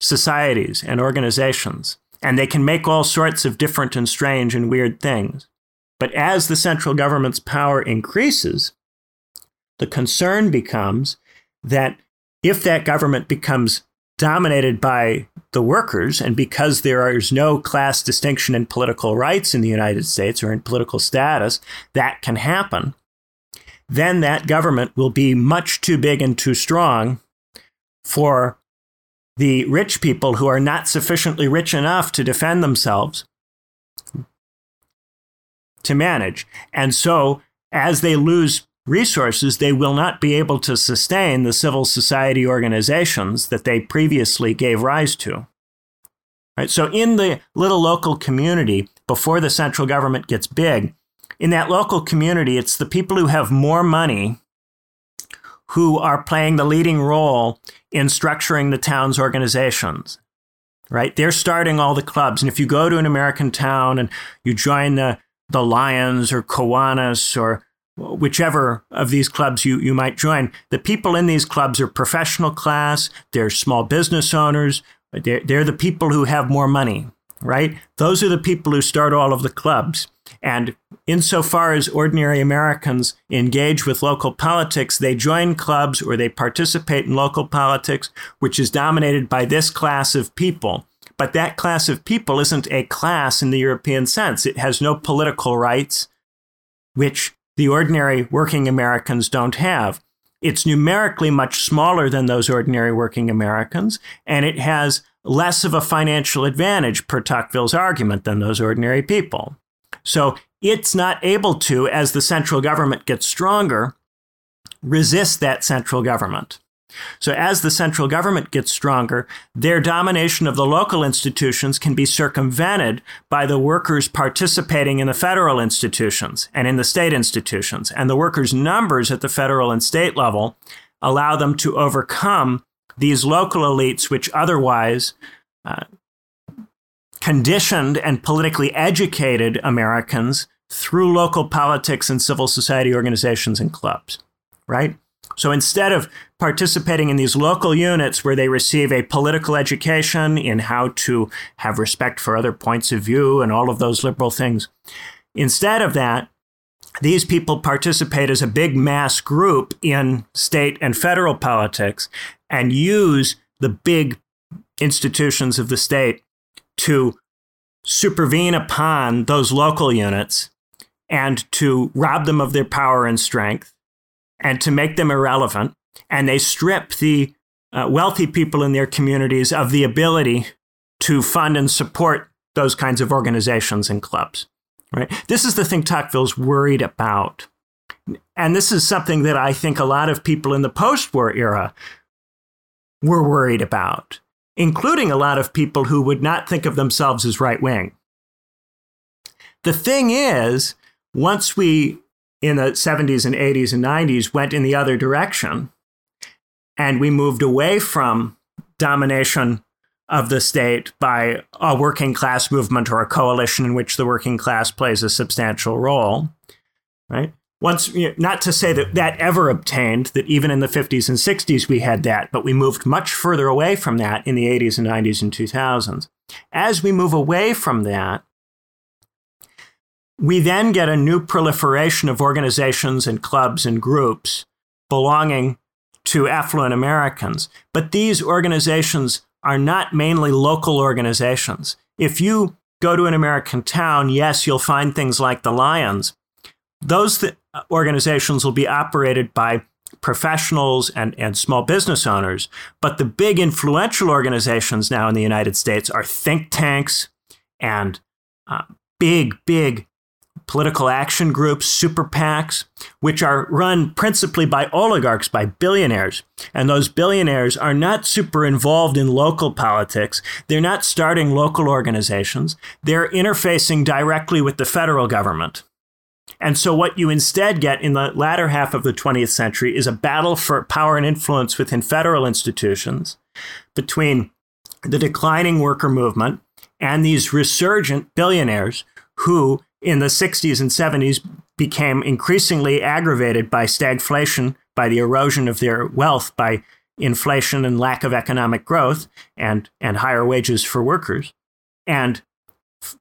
societies and organizations. And they can make all sorts of different and strange and weird things. But as the central government's power increases, the concern becomes that if that government becomes dominated by the workers, and because there is no class distinction in political rights in the United States or in political status, that can happen, then that government will be much too big and too strong for the rich people who are not sufficiently rich enough to defend themselves to manage. And so, as they lose resources, they will not be able to sustain the civil society organizations that they previously gave rise to. Right? So, in the little local community, before the central government gets big, in that local community, it's the people who have more money who are playing the leading role in structuring the town's organizations. Right? They're starting all the clubs. And if you go to an American town and you join the, the Lions or Kiwanis or whichever of these clubs you, you might join, the people in these clubs are professional class, they're small business owners, they're, they're the people who have more money, right? Those are the people who start all of the clubs. And insofar as ordinary Americans engage with local politics, they join clubs or they participate in local politics, which is dominated by this class of people. But that class of people isn't a class in the European sense. It has no political rights, which the ordinary working Americans don't have. It's numerically much smaller than those ordinary working Americans, and it has less of a financial advantage, per Tocqueville's argument, than those ordinary people. So it's not able to, as the central government gets stronger, resist that central government. So, as the central government gets stronger, their domination of the local institutions can be circumvented by the workers participating in the federal institutions and in the state institutions. And the workers' numbers at the federal and state level allow them to overcome these local elites, which otherwise uh, conditioned and politically educated Americans through local politics and civil society organizations and clubs, right? So instead of participating in these local units where they receive a political education in how to have respect for other points of view and all of those liberal things, instead of that, these people participate as a big mass group in state and federal politics and use the big institutions of the state to supervene upon those local units and to rob them of their power and strength and to make them irrelevant. And they strip the uh, wealthy people in their communities of the ability to fund and support those kinds of organizations and clubs. Right? This is the thing Tocqueville's worried about. And this is something that I think a lot of people in the post war era were worried about, including a lot of people who would not think of themselves as right wing. The thing is, once we in the 70s and 80s and 90s went in the other direction. And we moved away from domination of the state by a working class movement or a coalition in which the working class plays a substantial role, right? Once, you know, not to say that that ever obtained, that even in the 50s and 60s we had that, but we moved much further away from that in the 80s and 90s and 2000s. As we move away from that, we then get a new proliferation of organizations and clubs and groups belonging to affluent Americans. But these organizations are not mainly local organizations. If you go to an American town, yes, you'll find things like the Lions. Those th- organizations will be operated by professionals and, and small business owners. But the big influential organizations now in the United States are think tanks and uh, big, big political action groups, super PACs, which are run principally by oligarchs, by billionaires. And those billionaires are not super involved in local politics. They're not starting local organizations. They're interfacing directly with the federal government. And so, what you instead get in the latter half of the 20th century is a battle for power and influence within federal institutions between the declining worker movement and these resurgent billionaires who in the 60s and 70s became increasingly aggravated by stagflation, by the erosion of their wealth, by inflation and lack of economic growth and, and higher wages for workers, and f-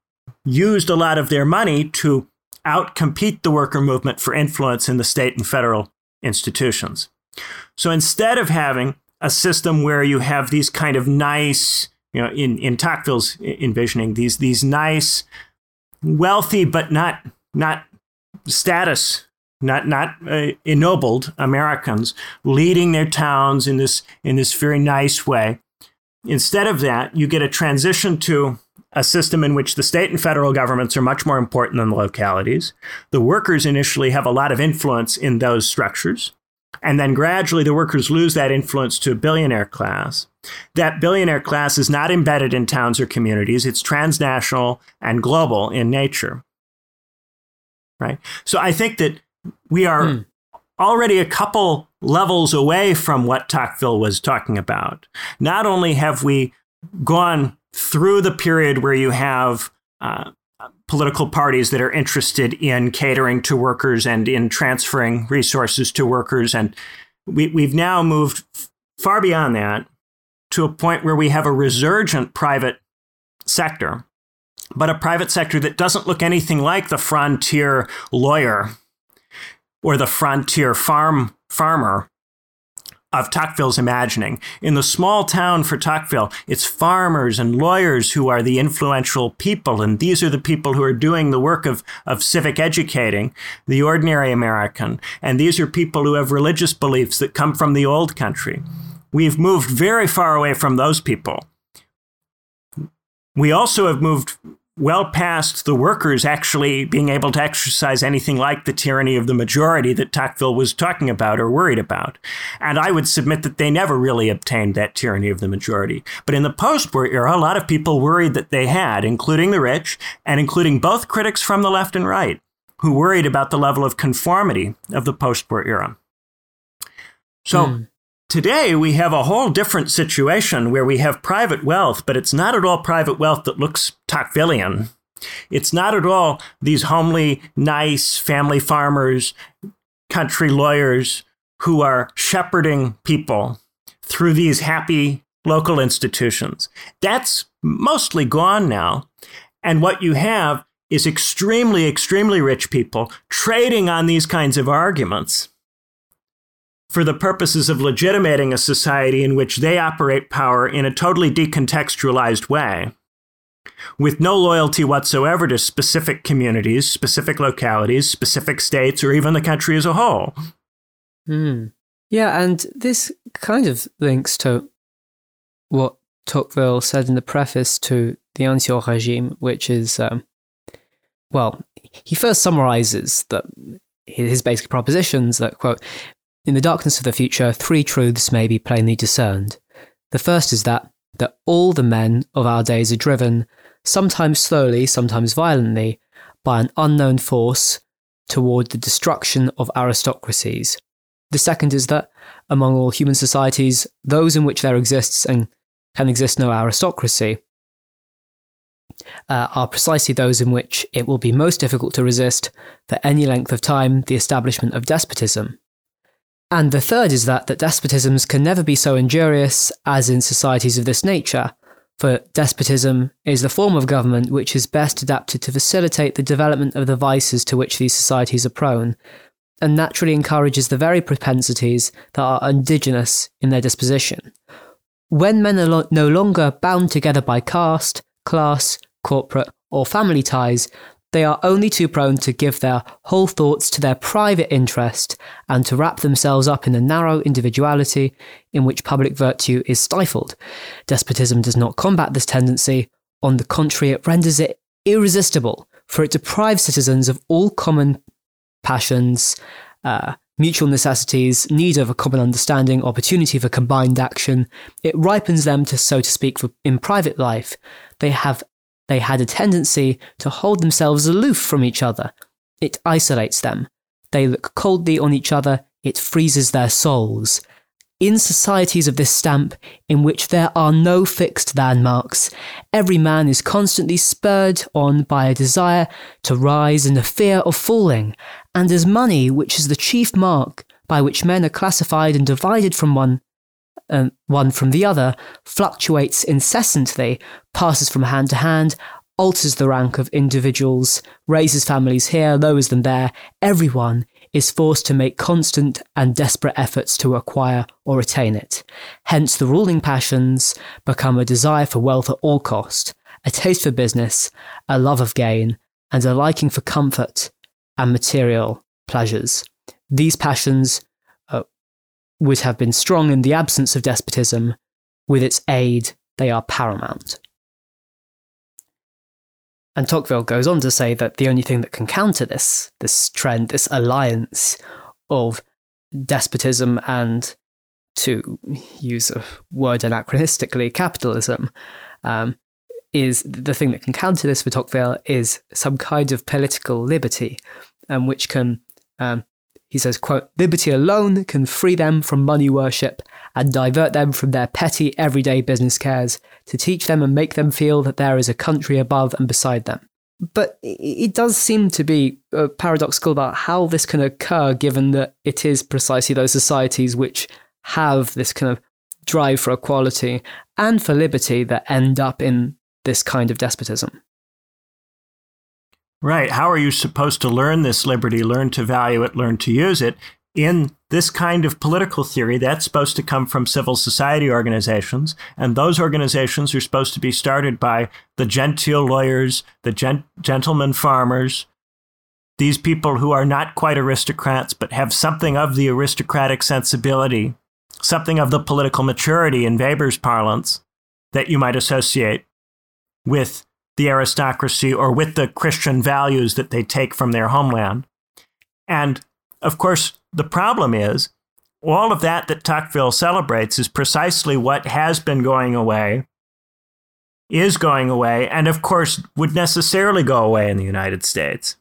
used a lot of their money to outcompete the worker movement for influence in the state and federal institutions. So instead of having a system where you have these kind of nice, you know, in, in Tocqueville's envisioning, these, these nice, wealthy, but not, not status, not, not uh, ennobled Americans leading their towns in this, in this very nice way. Instead of that, you get a transition to a system in which the state and federal governments are much more important than the localities. The workers initially have a lot of influence in those structures. And then gradually the workers lose that influence to a billionaire class. That billionaire class is not embedded in towns or communities, it's transnational and global in nature. Right? So I think that we are hmm. already a couple levels away from what Tocqueville was talking about. Not only have we gone through the period where you have uh, political parties that are interested in catering to workers and in transferring resources to workers. And we, we've now moved far beyond that to a point where we have a resurgent private sector, but a private sector that doesn't look anything like the frontier lawyer or the frontier farm farmer of Tocqueville's imagining. In the small town for Tocqueville, it's farmers and lawyers who are the influential people, and these are the people who are doing the work of, of civic educating the ordinary American. And these are people who have religious beliefs that come from the old country. We've moved very far away from those people. We also have moved well past the workers actually being able to exercise anything like the tyranny of the majority that Tocqueville was talking about or worried about. And I would submit that they never really obtained that tyranny of the majority. But in the post war era, a lot of people worried that they had, including the rich and including both critics from the left and right, who worried about the level of conformity of the post war era. So, mm. Today, we have a whole different situation where we have private wealth, but it's not at all private wealth that looks Tocquevillian. It's not at all these homely, nice family farmers, country lawyers who are shepherding people through these happy local institutions. That's mostly gone now. And what you have is extremely, extremely rich people trading on these kinds of arguments for the purposes of legitimating a society in which they operate power in a totally decontextualized way, with no loyalty whatsoever to specific communities, specific localities, specific states, or even the country as a whole. Hmm. Yeah, and this kind of links to what Tocqueville said in the preface to the Ancien Regime, which is, um, well, he first summarizes that his basic propositions that, quote, in the darkness of the future, three truths may be plainly discerned. The first is that, that all the men of our days are driven, sometimes slowly, sometimes violently, by an unknown force toward the destruction of aristocracies. The second is that, among all human societies, those in which there exists and can exist no aristocracy uh, are precisely those in which it will be most difficult to resist, for any length of time, the establishment of despotism. And the third is that, that despotisms can never be so injurious as in societies of this nature, for despotism is the form of government which is best adapted to facilitate the development of the vices to which these societies are prone, and naturally encourages the very propensities that are indigenous in their disposition. When men are lo- no longer bound together by caste, class, corporate, or family ties, they are only too prone to give their whole thoughts to their private interest and to wrap themselves up in a narrow individuality in which public virtue is stifled. Despotism does not combat this tendency. On the contrary, it renders it irresistible, for it deprives citizens of all common passions, uh, mutual necessities, need of a common understanding, opportunity for combined action. It ripens them to, so to speak, for, in private life. They have they had a tendency to hold themselves aloof from each other. It isolates them. They look coldly on each other. It freezes their souls. In societies of this stamp, in which there are no fixed landmarks, every man is constantly spurred on by a desire to rise and a fear of falling, and as money, which is the chief mark by which men are classified and divided from one um, one from the other, fluctuates incessantly, passes from hand to hand, alters the rank of individuals, raises families here, lowers them there. Everyone is forced to make constant and desperate efforts to acquire or retain it. Hence, the ruling passions become a desire for wealth at all cost, a taste for business, a love of gain, and a liking for comfort and material pleasures. These passions would have been strong in the absence of despotism. With its aid, they are paramount. And Tocqueville goes on to say that the only thing that can counter this, this trend, this alliance of despotism and, to use a word anachronistically, capitalism, um, is the thing that can counter this for Tocqueville is some kind of political liberty, um, which can, um, he says, quote, liberty alone can free them from money worship and divert them from their petty everyday business cares to teach them and make them feel that there is a country above and beside them. But it does seem to be uh, paradoxical about how this can occur, given that it is precisely those societies which have this kind of drive for equality and for liberty that end up in this kind of despotism. Right. How are you supposed to learn this liberty, learn to value it, learn to use it in this kind of political theory? That's supposed to come from civil society organizations. And those organizations are supposed to be started by the genteel lawyers, the gent- gentlemen farmers, these people who are not quite aristocrats, but have something of the aristocratic sensibility, something of the political maturity in Weber's parlance that you might associate with the aristocracy or with the Christian values that they take from their homeland. And of course, the problem is all of that that Tocqueville celebrates is precisely what has been going away, is going away, and of course would necessarily go away in the United States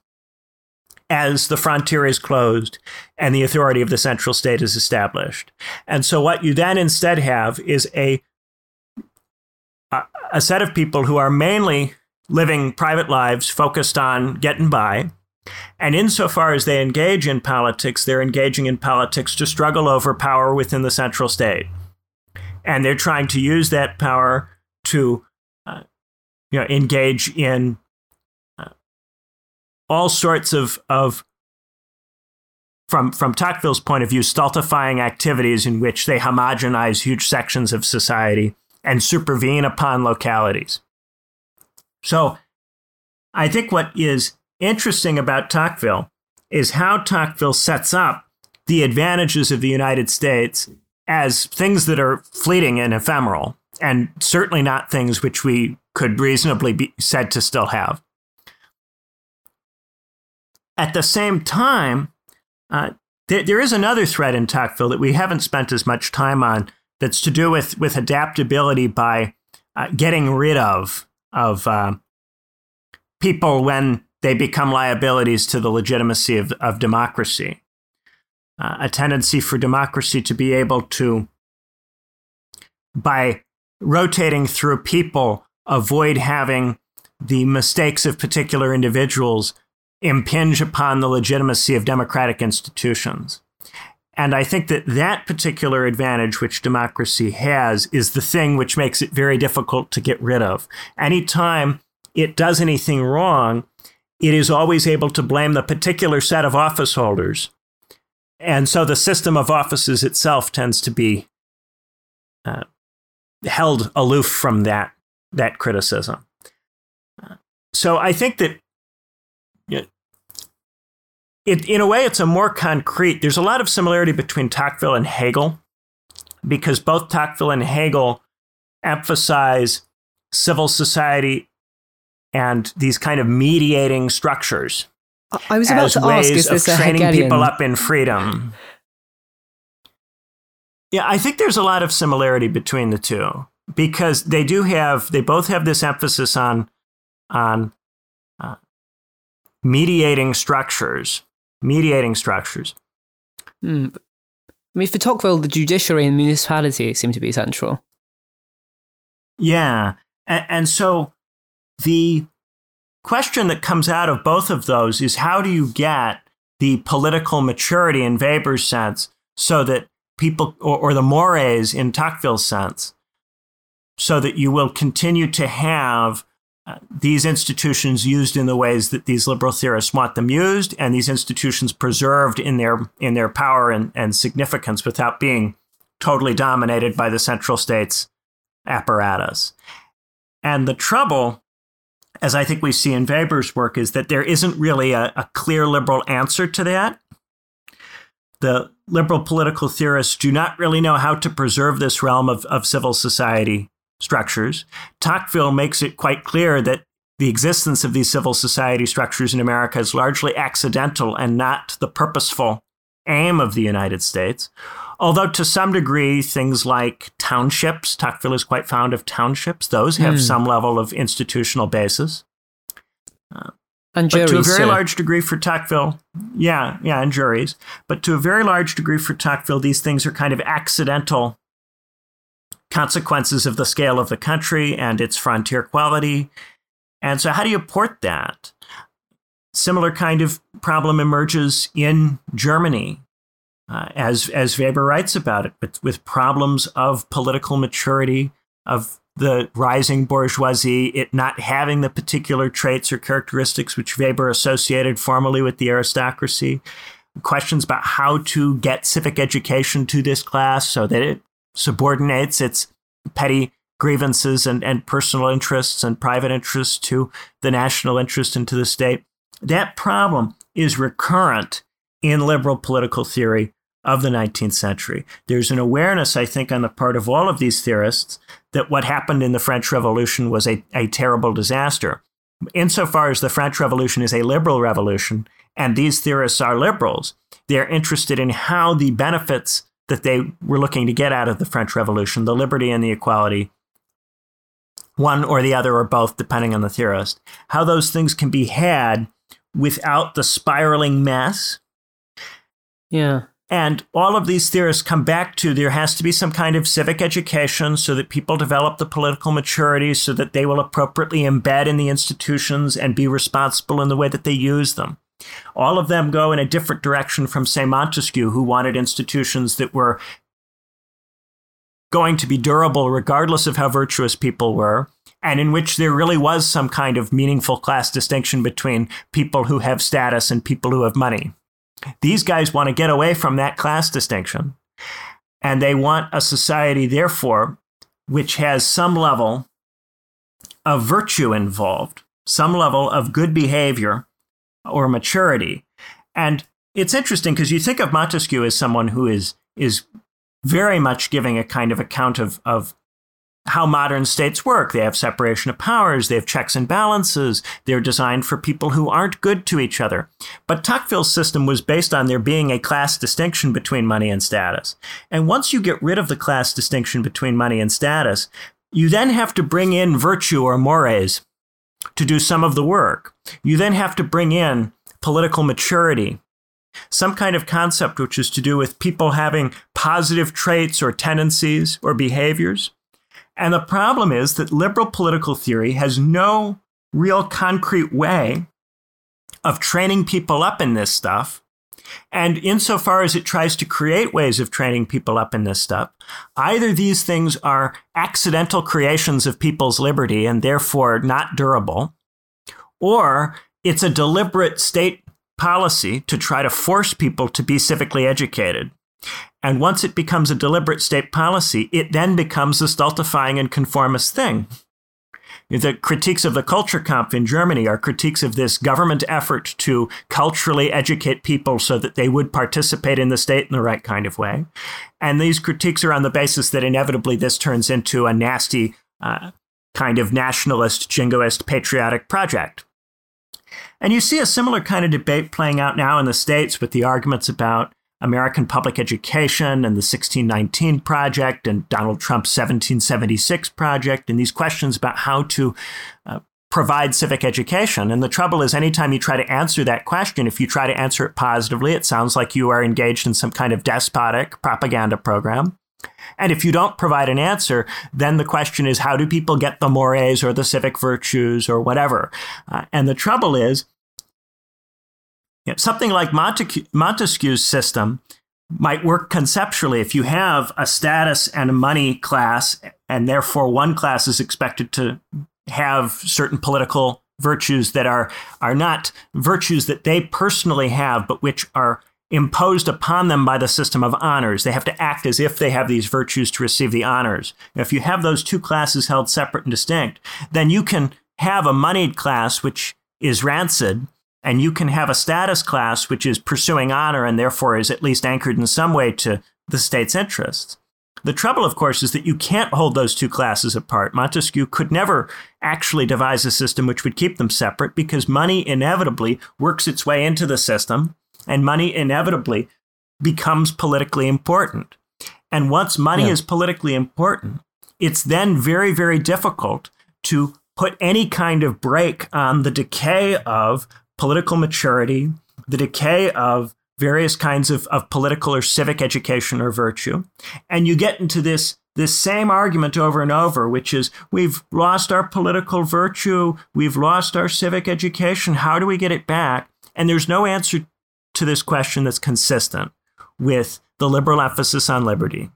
as the frontier is closed and the authority of the central state is established. And so what you then instead have is a a set of people who are mainly living private lives focused on getting by. And insofar as they engage in politics, they're engaging in politics to struggle over power within the central state. And they're trying to use that power to uh, you know, engage in uh, all sorts of, of from, from Tocqueville's point of view, stultifying activities in which they homogenize huge sections of society and supervene upon localities. So I think what is interesting about Tocqueville is how Tocqueville sets up the advantages of the United States as things that are fleeting and ephemeral, and certainly not things which we could reasonably be said to still have. At the same time, uh, there, there is another thread in Tocqueville that we haven't spent as much time on, that's to do with with adaptability by uh, getting rid of of uh, people when they become liabilities to the legitimacy of, of democracy. Uh, a tendency for democracy to be able to, by rotating through people, avoid having the mistakes of particular individuals impinge upon the legitimacy of democratic institutions. And I think that that particular advantage which democracy has is the thing which makes it very difficult to get rid of. Anytime it does anything wrong, it is always able to blame the particular set of office holders. And so the system of offices itself tends to be uh, held aloof from that, that criticism. so I think that it, in a way, it's a more concrete. There's a lot of similarity between Tocqueville and Hegel, because both Tocqueville and Hegel emphasize civil society and these kind of mediating structures. I was about to ask, is this of training Hegelian... people up in freedom? Yeah, I think there's a lot of similarity between the two because they do have, they both have this emphasis on on uh, mediating structures mediating structures. Hmm. I mean, for Tocqueville, the judiciary and municipality seem to be central. Yeah. And, and so the question that comes out of both of those is how do you get the political maturity in Weber's sense so that people, or, or the mores in Tocqueville's sense, so that you will continue to have these institutions used in the ways that these liberal theorists want them used, and these institutions preserved in their in their power and, and significance without being totally dominated by the central state's apparatus. And the trouble, as I think we see in Weber's work, is that there isn't really a, a clear liberal answer to that. The liberal political theorists do not really know how to preserve this realm of, of civil society structures. Tocqueville makes it quite clear that the existence of these civil society structures in America is largely accidental and not the purposeful aim of the United States. Although, to some degree, things like townships, Tocqueville is quite fond of townships, those have mm. some level of institutional basis. Uh, and juries, but to a very large degree for Tocqueville, yeah, yeah, and juries. But to a very large degree for Tocqueville, these things are kind of accidental consequences of the scale of the country and its frontier quality. And so, how do you port that? Similar kind of problem emerges in Germany, uh, as as Weber writes about it, with, with problems of political maturity, of the rising bourgeoisie, it not having the particular traits or characteristics which Weber associated formally with the aristocracy. Questions about how to get civic education to this class so that it subordinates its petty grievances and, and personal interests and private interests to the national interest and to the state. That problem is recurrent in liberal political theory of the 19th century. There's an awareness, I think, on the part of all of these theorists that what happened in the French Revolution was a, a terrible disaster. Insofar as the French Revolution is a liberal revolution, and these theorists are liberals, they're interested in how the benefits that they were looking to get out of the French Revolution, the liberty and the equality, one or the other or both, depending on the theorist, how those things can be had without the spiraling mess. Yeah. And all of these theorists come back to there has to be some kind of civic education so that people develop the political maturity so that they will appropriately embed in the institutions and be responsible in the way that they use them. All of them go in a different direction from, say, Montesquieu, who wanted institutions that were going to be durable regardless of how virtuous people were, and in which there really was some kind of meaningful class distinction between people who have status and people who have money. These guys want to get away from that class distinction, and they want a society, therefore, which has some level of virtue involved, some level of good behavior or maturity. And it's interesting because you think of Montesquieu as someone who is is very much giving a kind of account of, of how modern states work. They have separation of powers, they have checks and balances, they're designed for people who aren't good to each other. But Tocqueville's system was based on there being a class distinction between money and status. And once you get rid of the class distinction between money and status, you then have to bring in virtue or mores to do some of the work. You then have to bring in political maturity, some kind of concept which is to do with people having positive traits or tendencies or behaviors. And the problem is that liberal political theory has no real concrete way of training people up in this stuff and insofar as it tries to create ways of training people up in this stuff, either these things are accidental creations of people's liberty and therefore not durable, or it's a deliberate state policy to try to force people to be civically educated. And once it becomes a deliberate state policy, it then becomes a stultifying and conformist thing. The critiques of the Kulturkampf in Germany are critiques of this government effort to culturally educate people so that they would participate in the state in the right kind of way. And these critiques are on the basis that inevitably this turns into a nasty uh, kind of nationalist, jingoist, patriotic project. And you see a similar kind of debate playing out now in the States with the arguments about American Public Education and the 1619 Project and Donald Trump's 1776 Project, and these questions about how to uh, provide civic education. And the trouble is, anytime you try to answer that question, if you try to answer it positively, it sounds like you are engaged in some kind of despotic propaganda program. And if you don't provide an answer, then the question is how do people get the mores or the civic virtues or whatever? Uh, and the trouble is, you know, something like Montesquieu, Montesquieu's system might work conceptually if you have a status and a money class, and therefore one class is expected to have certain political virtues that are are not virtues that they personally have, but which are imposed upon them by the system of honors. They have to act as if they have these virtues to receive the honors. If you have those two classes held separate and distinct, then you can have a moneyed class which is rancid, and you can have a status class which is pursuing honor and therefore is at least anchored in some way to the state's interests. The trouble, of course, is that you can't hold those two classes apart. Montesquieu could never actually devise a system which would keep them separate because money inevitably works its way into the system and money inevitably becomes politically important. And once money yeah. is politically important, it's then very, very difficult to put any kind of brake on the decay of political maturity, the decay of various kinds of, of political or civic education or virtue. And you get into this, this same argument over and over, which is we've lost our political virtue, we've lost our civic education. How do we get it back? And there's no answer to this question that's consistent with the liberal emphasis on liberty.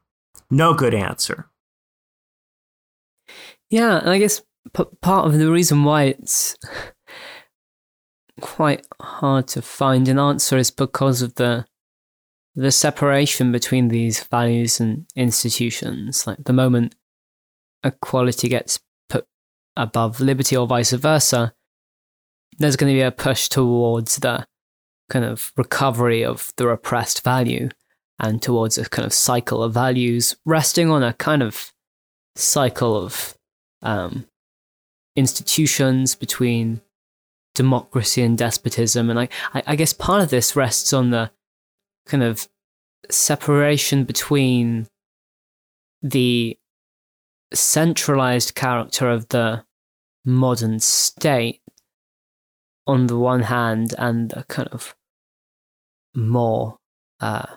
No good answer. Yeah, and I guess p- part of the reason why it's quite hard to find an answer is because of the the separation between these values and institutions. Like the moment equality gets put above liberty or vice versa, there's going to be a push towards the kind of recovery of the repressed value and towards a kind of cycle of values resting on a kind of cycle of um, institutions between democracy and despotism. And I, I guess part of this rests on the kind of separation between the centralized character of the modern state on the one hand and the kind of more uh,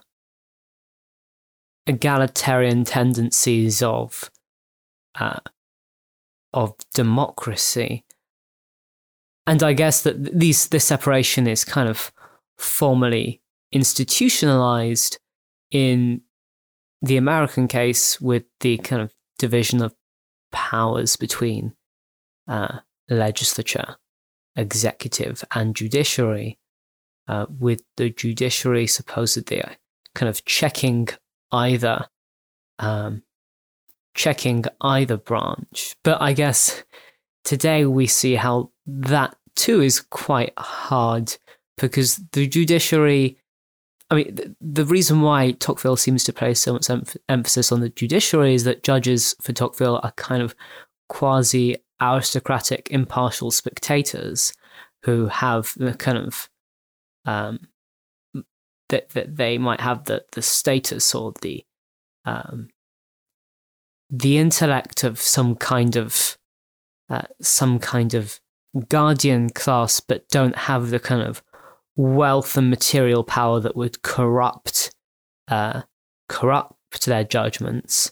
egalitarian tendencies of uh, of democracy and I guess that these this separation is kind of formally institutionalized in the American case with the kind of division of powers between uh, legislature, executive, and judiciary, uh, with the judiciary supposedly kind of checking either um, checking either branch. But I guess today we see how that too is quite hard because the judiciary. I mean, the, the reason why Tocqueville seems to place so much em- emphasis on the judiciary is that judges for Tocqueville are kind of quasi aristocratic, impartial spectators who have the kind of um, that that they might have the the status or the um, the intellect of some kind of uh, some kind of guardian class, but don't have the kind of wealth and material power that would corrupt uh, corrupt their judgments.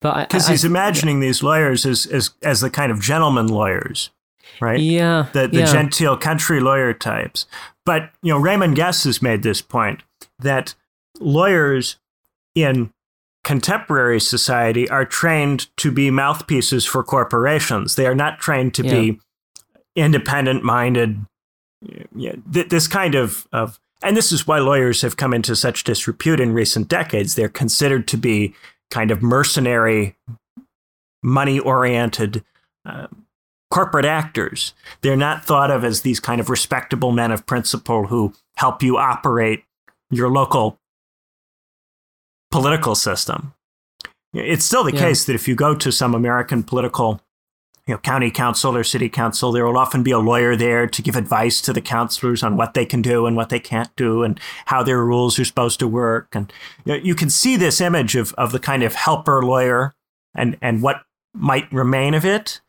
But because he's imagining yeah. these lawyers as, as as the kind of gentleman lawyers, right? Yeah, the the yeah. genteel country lawyer types. But you know, Raymond Geuss has made this point that lawyers in contemporary society are trained to be mouthpieces for corporations. They are not trained to yeah. be independent minded. Yeah, th- this kind of, of, and this is why lawyers have come into such disrepute in recent decades. They're considered to be kind of mercenary, money oriented uh, corporate actors. They're not thought of as these kind of respectable men of principle who help you operate your local political system. It's still the yeah. case that if you go to some American political you know, county council or city council, there will often be a lawyer there to give advice to the councilors on what they can do and what they can't do and how their rules are supposed to work. And you, know, you can see this image of, of the kind of helper lawyer and, and what might remain of it.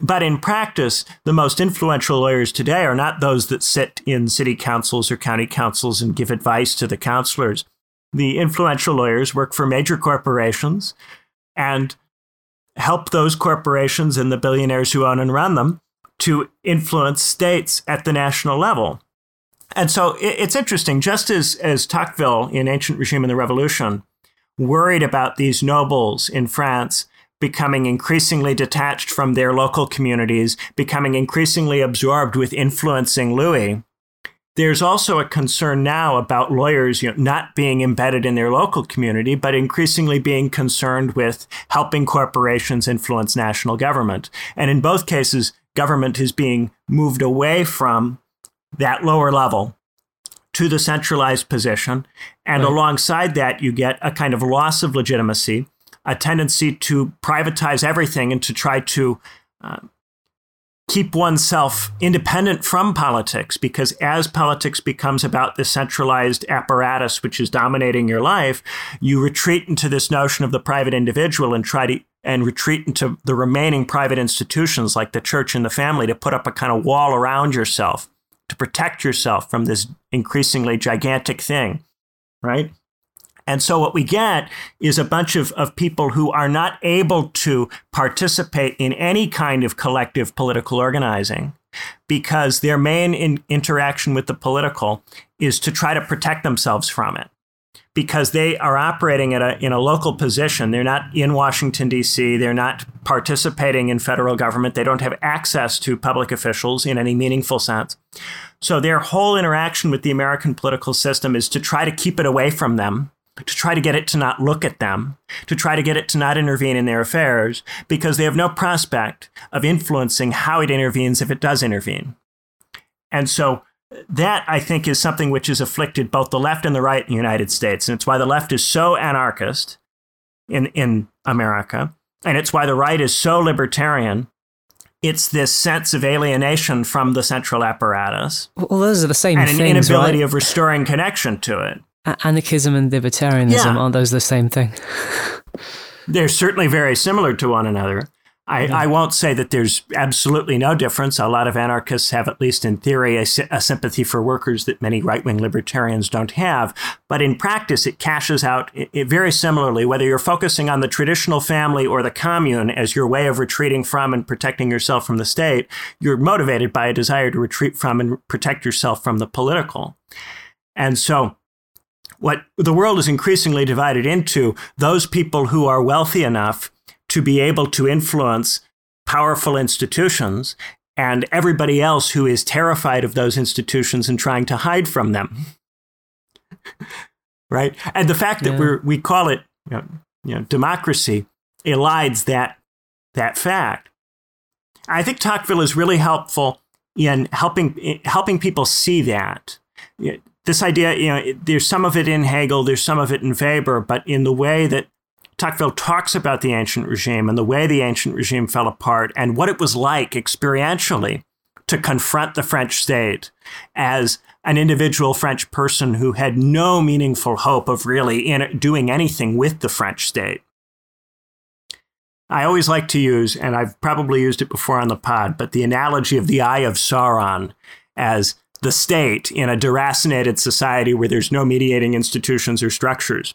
But in practice, the most influential lawyers today are not those that sit in city councils or county councils and give advice to the councilors the influential lawyers work for major corporations and help those corporations and the billionaires who own and run them to influence states at the national level. And so it's interesting, just as, as Tocqueville in Ancient Regime and the Revolution worried about these nobles in France becoming increasingly detached from their local communities, becoming increasingly absorbed with influencing Louis. There's also a concern now about lawyers you know, not being embedded in their local community, but increasingly being concerned with helping corporations influence national government. And in both cases, government is being moved away from that lower level to the centralized position. And right. alongside that, you get a kind of loss of legitimacy, a tendency to privatize everything and to try to uh, keep oneself independent from politics because as politics becomes about the centralized apparatus which is dominating your life you retreat into this notion of the private individual and try to and retreat into the remaining private institutions like the church and the family to put up a kind of wall around yourself to protect yourself from this increasingly gigantic thing right and so what we get is a bunch of, of people who are not able to participate in any kind of collective political organizing because their main in interaction with the political is to try to protect themselves from it because they are operating at a, in a local position. They're not in Washington, D.C., they're not participating in federal government, they don't have access to public officials in any meaningful sense. So their whole interaction with the American political system is to try to keep it away from them to try to get it to not look at them, to try to get it to not intervene in their affairs, because they have no prospect of influencing how it intervenes if it does intervene. And so that, I think, is something which has afflicted both the left and the right in the United States. And it's why the left is so anarchist in, in America. And it's why the right is so libertarian. It's this sense of alienation from the central apparatus. Well, those are the same and things. And an inability right? of restoring connection to it anarchism and libertarianism yeah. aren't those the same thing? They're certainly very similar to one another. I, yeah. I won't say that there's absolutely no difference. A lot of anarchists have, at least in theory, a, a sympathy for workers that many right wing libertarians don't have. But in practice, it cashes out it, it very similarly, whether you're focusing on the traditional family or the commune as your way of retreating from and protecting yourself from the state. You're motivated by a desire to retreat from and protect yourself from the political. And so what the world is increasingly divided into those people who are wealthy enough to be able to influence powerful institutions and everybody else who is terrified of those institutions and trying to hide from them. right? And the fact that we we call it you know, you know, democracy elides that, that fact. I think Tocqueville is really helpful in helping, helping people see that this idea, you know, there's some of it in Hegel, there's some of it in Weber, but in the way that Tocqueville talks about the ancient regime and the way the ancient regime fell apart and what it was like experientially to confront the French state as an individual French person who had no meaningful hope of really in doing anything with the French state. I always like to use, and I've probably used it before on the pod, but the analogy of the Eye of Sauron as the state in a deracinated society where there's no mediating institutions or structures.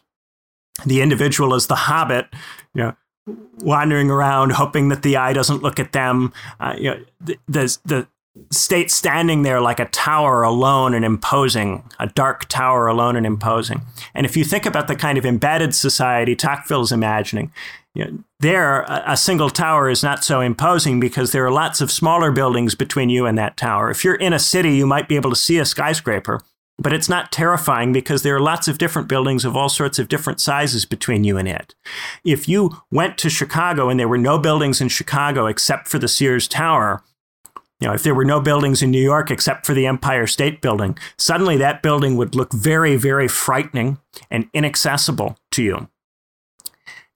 The individual is the hobbit, you know, wandering around, hoping that the eye doesn't look at them. Uh, you know, the, the, the state standing there like a tower alone and imposing, a dark tower alone and imposing. And if you think about the kind of embedded society Tocqueville's imagining, you know, there a, single tower is not so imposing because there are lots of smaller buildings between you and that tower. If you're in a city, you might be able to see a skyscraper, but it's not terrifying because there are lots of different buildings of all sorts of different sizes between you and it. If you went to Chicago and there were no buildings in Chicago except for the Sears Tower, you know, if there were no buildings in New York except for the Empire State Building, suddenly that building would look very, very frightening and inaccessible to you.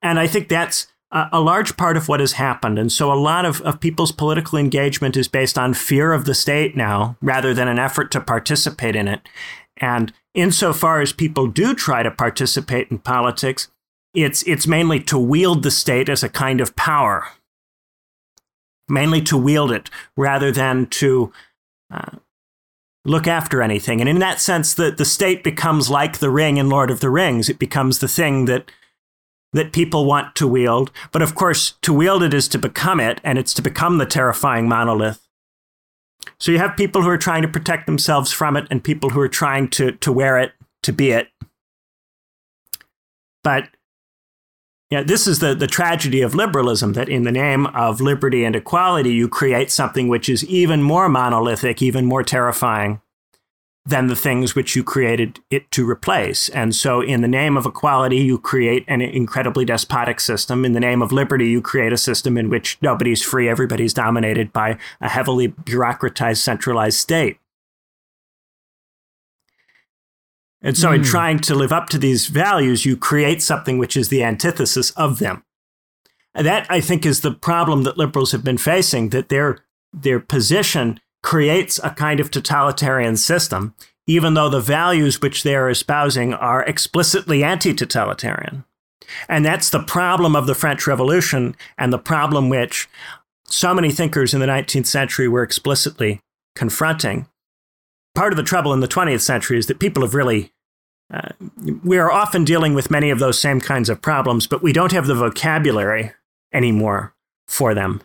And I think that's a, large part of what has happened. And so a lot of, of people's political engagement is based on fear of the state now rather than an effort to participate in it. And insofar as people do try to participate in politics, it's, it's mainly to wield the state as a kind of power, mainly to wield it rather than to uh, look after anything. And in that sense, the, the state becomes like the ring in Lord of the Rings. It becomes the thing that that people want to wield. But of course, to wield it is to become it, and it's to become the terrifying monolith. So you have people who are trying to protect themselves from it, and people who are trying to, to wear it, to be it. But Yeah, this is the, the tragedy of liberalism that in the name of liberty and equality, you create something which is even more monolithic, even more terrifying than the things which you created it to replace. And so, in the name of equality, you create an incredibly despotic system. In the name of liberty, you create a system in which nobody's free, everybody's dominated by a heavily bureaucratized, centralized state. And so, mm. in hmm. trying to live up to these values, you create something which is the antithesis of them. And that, I think, is the problem that liberals have been facing that their, their position creates a kind of totalitarian system, even though the values which they are espousing are explicitly anti totalitarian. And that's the problem of the French Revolution and the problem which so many thinkers in the 19th century were explicitly confronting part of the trouble in the 20th century is that people have really uh, we are often dealing with many of those same kinds of problems, but we don't have the vocabulary anymore for them.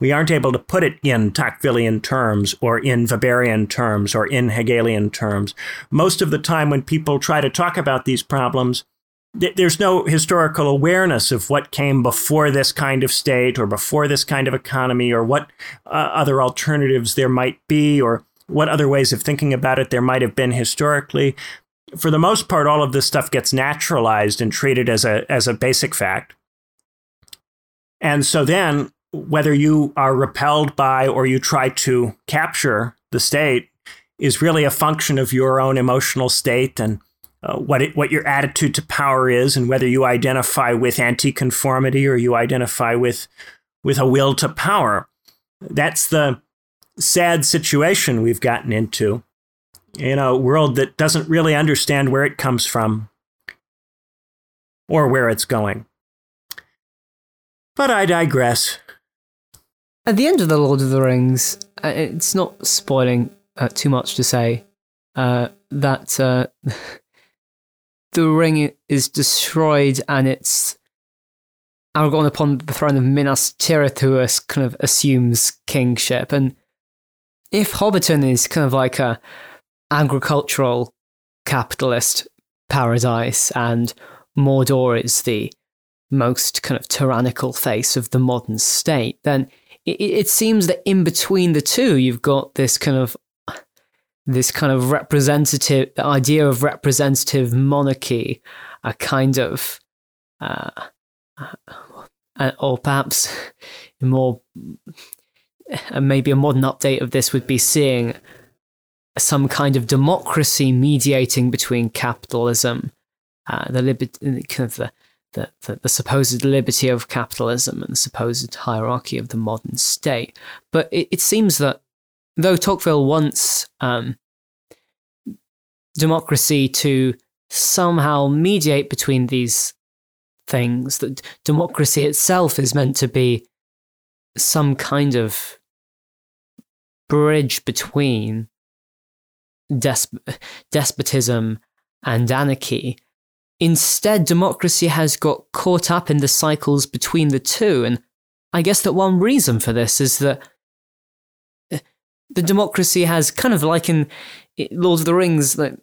We aren't able to put it in Tocquevillian terms or in Weberian terms or in Hegelian terms. Most of the time, when people try to talk about these problems, th- there's no historical awareness of what came before this kind of state or before this kind of economy or what uh, other alternatives there might be or what other ways of thinking about it there might have been historically. For the most part, all of this stuff gets naturalized and treated as a, as a basic fact. And so then, whether you are repelled by or you try to capture the state is really a function of your own emotional state and uh, what it, what your attitude to power is, and whether you identify with anti-conformity or you identify with with a will to power. That's the sad situation we've gotten into in a world that doesn't really understand where it comes from or where it's going. But I digress. At the end of The Lord of the Rings, uh, it's not spoiling uh, too much to say uh, that uh, the ring is destroyed and it's Aragorn upon the throne of Minas Tirith who kind of assumes kingship. And if Hobbiton is kind of like a agricultural capitalist paradise and Mordor is the most kind of tyrannical face of the modern state, then it, it seems that in between the two, you've got this kind of this kind of representative idea of representative monarchy, a kind of uh, uh, or perhaps more maybe a modern update of this would be seeing some kind of democracy mediating between capitalism, uh, the liberty, kind of the, the, the, the, supposed liberty of capitalism and the supposed hierarchy of the modern state. But it, it seems that though Tocqueville wants um, democracy to somehow mediate between these things, that democracy itself is meant to be some kind of bridge between desp- despotism and anarchy. Instead, democracy has got caught up in the cycles between the two. And I guess that one reason for this is that eh, the democracy has kind of like in Lord of the Rings, that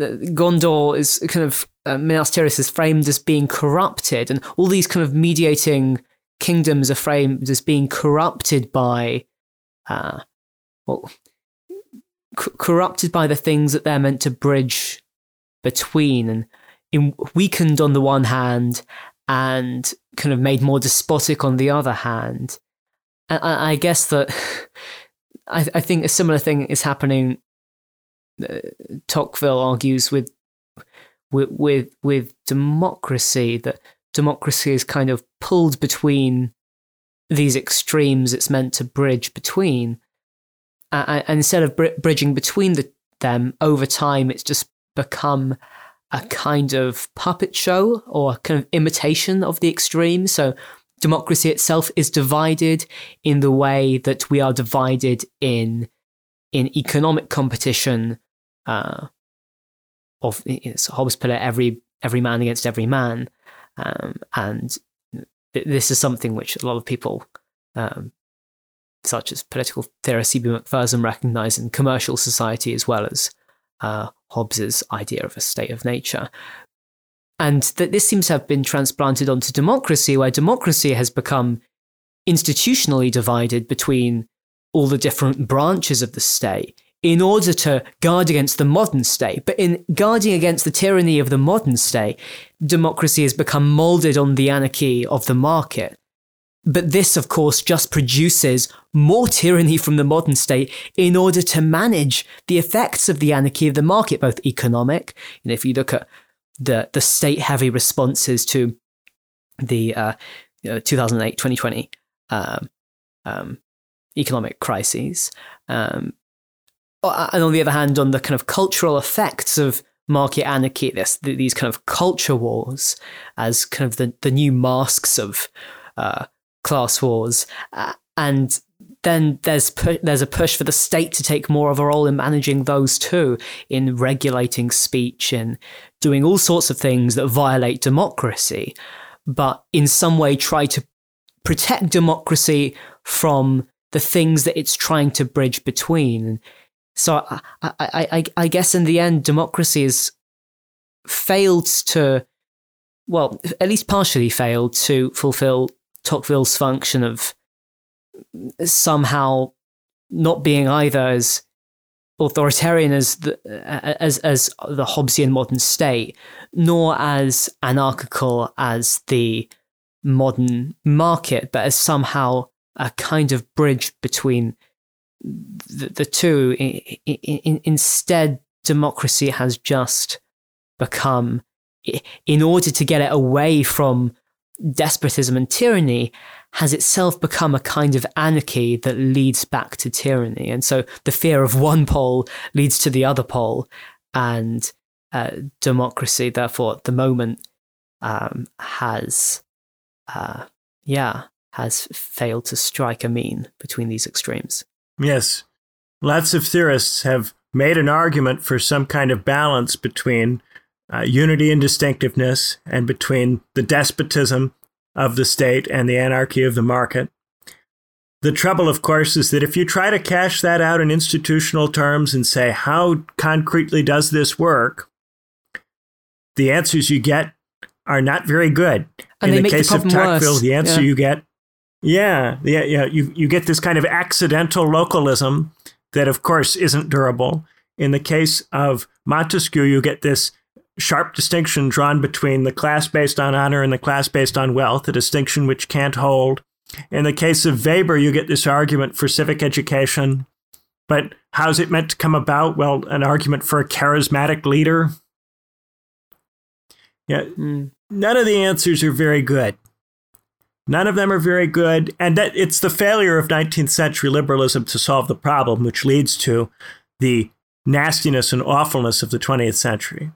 Gondor is kind of uh, Minas Tirith is framed as being corrupted, and all these kind of mediating kingdoms are framed as being corrupted by, uh, well, c- corrupted by the things that they're meant to bridge between and in, weakened on the one hand and kind of made more despotic on the other hand. And I, I guess that I, I, think a similar thing is happening. Uh, Tocqueville argues with, with with with democracy that democracy is kind of pulled between these extremes it's meant to bridge between and instead of br- bridging between the, them over time, it's just become a kind of puppet show or kind of imitation of the extreme. So democracy itself is divided in the way that we are divided in in economic competition. Uh, of it's Hobbes put it every every man against every man, um, and th- this is something which a lot of people um, such as political theorist C.B. Macpherson recognise in commercial society as well as uh, Hobbes's idea of a state of nature. And that this seems to have been transplanted onto democracy, where democracy has become institutionally divided between all the different branches of the state in order to guard against the modern state. But in guarding against the tyranny of the modern state, democracy has become molded on the anarchy of the market. But this, of course, just produces more tyranny from the modern state in order to manage the effects of the anarchy of the market, both economic. You know, if you look at the, the state heavy responses to the uh, 2008 2020 um, um, economic crises, um, and on the other hand, on the kind of cultural effects of market anarchy, this these kind of culture wars as kind of the, the new masks of uh, class wars, uh, and then there's pu- there's a push for the state to take more of a role in managing those too, in regulating speech and doing all sorts of things that violate democracy, but in some way try to protect democracy from the things that it's trying to bridge between. So I, I, I, I guess in the end, democracy has failed to, well, at least partially failed to fulfill Tocqueville's function of somehow not being either as authoritarian as the, as as the Hobbesian modern state, nor as anarchical as the modern market, but as somehow a kind of bridge between the, the two. In, in, instead, democracy has just become, in order to get it away from despotism and tyranny, has itself become a kind of anarchy that leads back to tyranny. And so the fear of one pole leads to the other pole, and uh, democracy, therefore, at the moment, um, has, uh, yeah, has failed to strike a mean between these extremes. Yes. Lots of theorists have made an argument for some kind of balance between uh, unity and distinctiveness and between the despotism of the state and the anarchy of the market. The trouble, of course, is that if you try to cash that out in institutional terms and say, how concretely does this work? The answers you get are not very good. And in the case the of Tocqueville, worse. the answer yeah. you get yeah, yeah, yeah. You you get this kind of accidental localism that, of course, isn't durable. In the case of Montesquieu, you get this sharp distinction drawn between the class based on honor and the class based on wealth, a distinction which can't hold. In the case of Weber, you get this argument for civic education. But how's it meant to come about? Well, an argument for a charismatic leader. Yeah, Mm. none of the answers are very good. None of them are very good, and that it's the failure of 19th century liberalism to solve the problem, which leads to the nastiness and awfulness of the 20th century.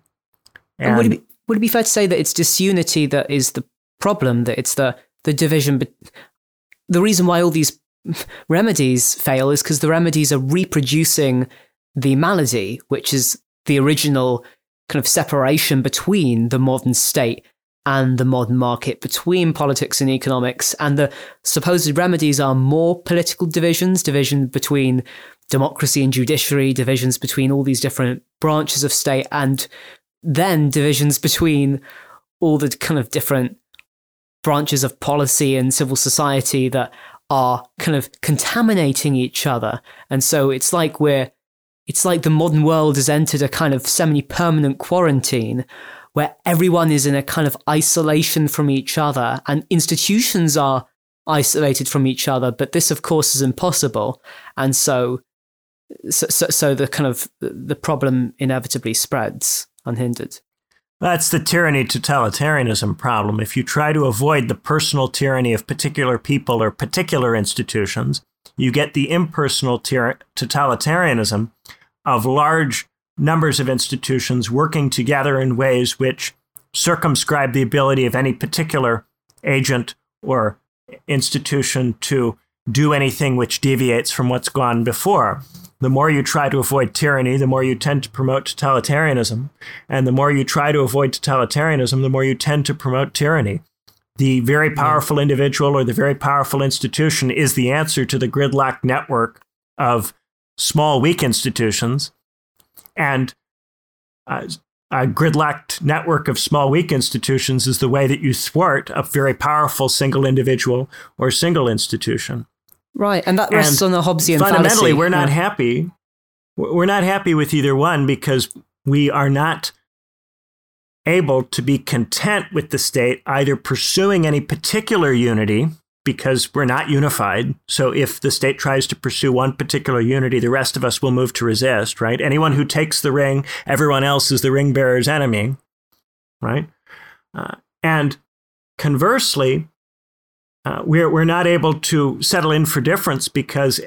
And, And, would, it be, would it be fair to say that it's disunity that is the problem, that it's the, the division? But the reason why all these remedies fail is because the remedies are reproducing the malady, which is the original kind of separation between the modern state and the modern market, between politics and economics. And the supposed remedies are more political divisions, division between democracy and judiciary, divisions between all these different branches of state, and then divisions between all the kind of different branches of policy and civil society that are kind of contaminating each other. And so it's like we're it's like the modern world has entered a kind of semi-permanent quarantine where everyone is in a kind of isolation from each other and institutions are isolated from each other but this of course is impossible and so so, so, so the kind of the problem inevitably spreads unhindered That's the tyranny totalitarianism problem. If you try to avoid the personal tyranny of particular people or particular institutions, you get the impersonal tyr- totalitarianism of large numbers of institutions working together in ways which circumscribe the ability of any particular agent or institution to do anything which deviates from what's gone before. The more you try to avoid tyranny, the more you tend to promote totalitarianism. And the more you try to avoid totalitarianism, the more you tend to promote tyranny. The very powerful individual or the very powerful institution is the answer to the gridlock network of small, weak institutions. And uh, a gridlocked network of small, weak institutions is the way that you thwart a very powerful single individual or single institution. Right, and that rests and on the Hobbesian fundamentally, fallacy. we're not yeah. happy. We're not happy with either one because we are not able to be content with the state either pursuing any particular unity because we're not unified. So if the state tries to pursue one particular unity, the rest of us will move to resist, right? Anyone who takes the ring, everyone else is the ring bearer's enemy, right? Uh, and conversely, uh, we're, we're not able to settle in for difference because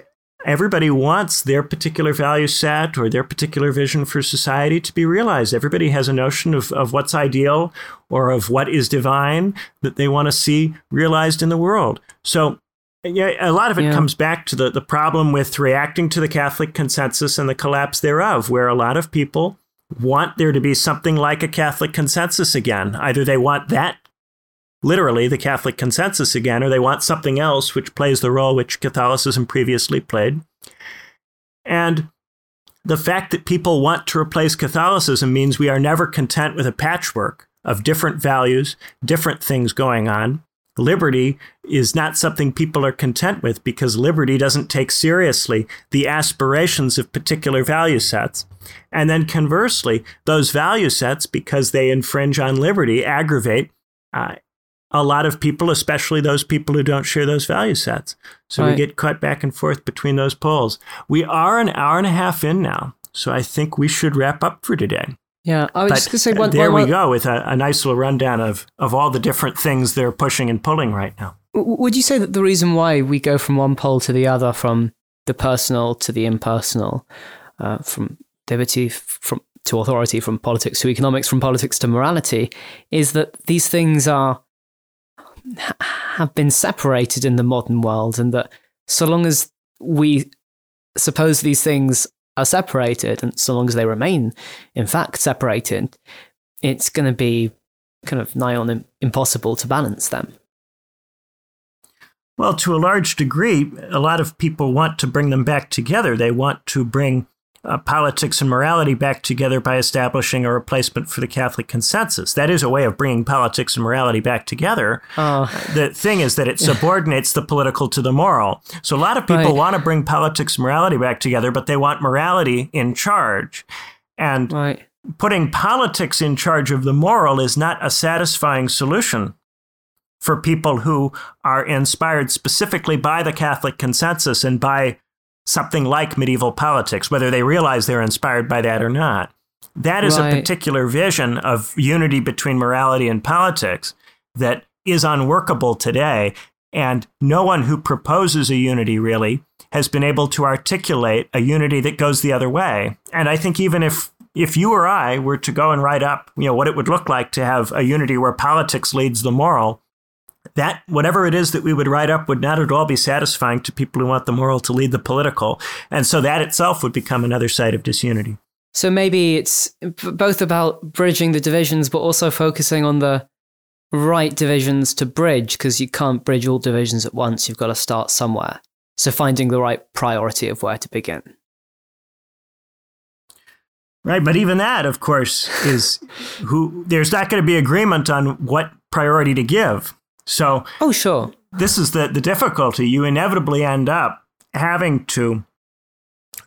everybody wants their particular value set or their particular vision for society to be realized. Everybody has a notion of, of what's ideal or of what is divine that they want to see realized in the world. So, yeah, a lot of it yeah. comes back to the, the problem with reacting to the Catholic consensus and the collapse thereof, where a lot of people want there to be something like a Catholic consensus again. Either they want that literally the Catholic consensus again, or they want something else which plays the role which Catholicism previously played. And the fact that people want to replace Catholicism means we are never content with a patchwork of different values, different things going on. Liberty is not something people are content with because liberty doesn't take seriously the aspirations of particular value sets. And then conversely, those value sets, because they infringe on liberty, aggravate uh, a lot of people, especially those people who don't share those value sets. So right. we get cut back and forth between those poles. We are an hour and a half in now, so I think we should wrap up for today. Yeah, I was but just going to say one. There one, we go with a, a, nice little rundown of of all the different things they're pushing and pulling right now. Would you say that the reason why we go from one pole to the other, from the personal to the impersonal, uh, from liberty from to authority, from politics to economics, from politics to morality, is that these things are have been separated in the modern world, and that so long as we suppose these things are separated, and so long as they remain, in fact, separated, it's going to be kind of nigh on impossible to balance them. Well, to a large degree, a lot of people want to bring them back together. They want to bring uh, politics and morality back together by establishing a replacement for the Catholic consensus. That is a way of bringing politics and morality back together. Oh. The thing is that it subordinates the political to the moral. So a lot of people right. want to bring politics and morality back together, but they want morality in charge. And right. putting politics in charge of the moral is not a satisfying solution for people who are inspired specifically by the Catholic consensus and by something like medieval politics, whether they realize they're inspired by that or not. That is right. a particular vision of unity between morality and politics that is unworkable today. And no one who proposes a unity really has been able to articulate a unity that goes the other way. And I think even if if you or I were to go and write up, you know, what it would look like to have a unity where politics leads the moral, that whatever it is that we would write up would not at all be satisfying to people who want the moral to lead the political. And so that itself would become another site of disunity. So maybe it's both about bridging the divisions, but also focusing on the right divisions to bridge, because you can't bridge all divisions at once. You've got to start somewhere. So finding the right priority of where to begin. Right, but even that, of course, is who there's not going to be agreement on what priority to give. So, oh, sure. This is the, the difficulty. You inevitably end up having to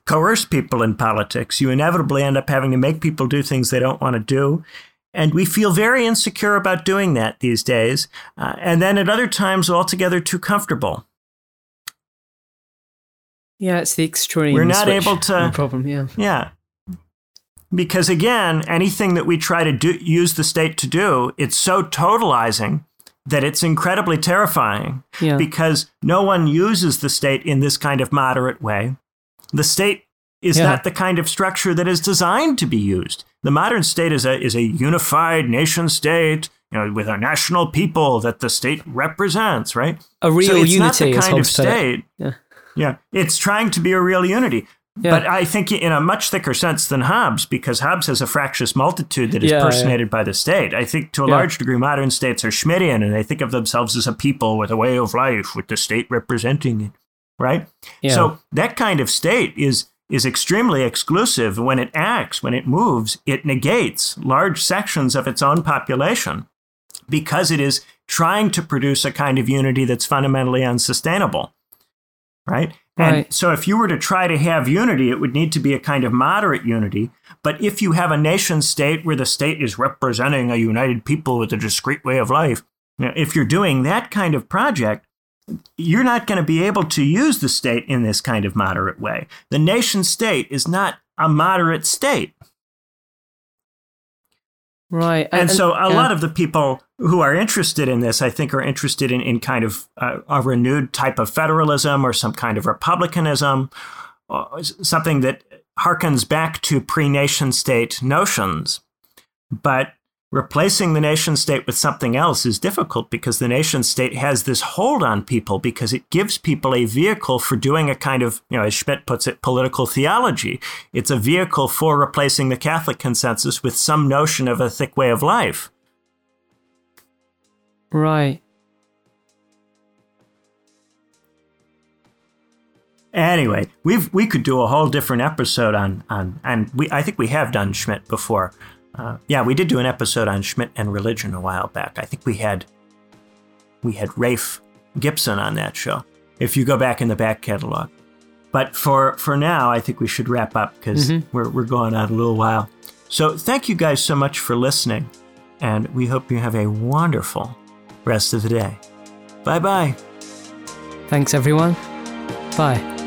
coerce people in politics. You inevitably end up having to make people do things they don't want to do. And we feel very insecure about doing that these days. Uh, and then at other times, altogether too comfortable. Yeah, it's the extreme. We're not able to. Problem, yeah. Yeah. Because again, anything that we try to do, use the state to do, it's so totalizing that it's incredibly terrifying yeah. because no one uses the state in this kind of moderate way. The state is yeah. not the kind of structure that is designed to be used. The modern state is a is a unified nation state, you know, with a national people that the state represents, right? A real so it's unity not the kind of state. Yeah. yeah, it's trying to be a real unity. Yeah. But I think in a much thicker sense than Hobbes, because Hobbes has a fractious multitude that is yeah, personated yeah. by the state. I think to a large degree, modern states are Schmittian and they think of themselves as a people with a way of life, with the state representing it, right? So that kind of state is is extremely exclusive. When it acts, when it moves, it negates large sections of its own population because it is trying to produce a kind of unity that's fundamentally unsustainable. Right? And Right. so if you were to try to have unity, it would need to be a kind of moderate unity. But if you have a nation state where the state is representing a united people with a discrete way of life, you know, if you're doing that kind of project, you're not going to be able to use the state in this kind of moderate way. The nation state is not a moderate state. Right. And, so a yeah. lot of the people who are interested in this, I think, are interested in, in kind of uh, a renewed type of federalism or some kind of republicanism, uh, something that harkens back to pre nation state notions. But replacing the nation state with something else is difficult because the nation state has this hold on people because it gives people a vehicle for doing a kind of, you know, as Schmitt puts it, political theology. It's a vehicle for replacing the Catholic consensus with some notion of a thick way of life. Right. Anyway, we've we could do a whole different episode on on and we I think we have done Schmitt before. Uh, yeah, we did do an episode on Schmitt and religion a while back. I think we had we had Rafe Gibson on that show. If you go back in the back catalog, but for for now, I think we should wrap up because we're we're going on a little while. So thank you guys so much for listening, and we hope you have a wonderful rest of the day. Bye bye. Thanks, everyone. Bye.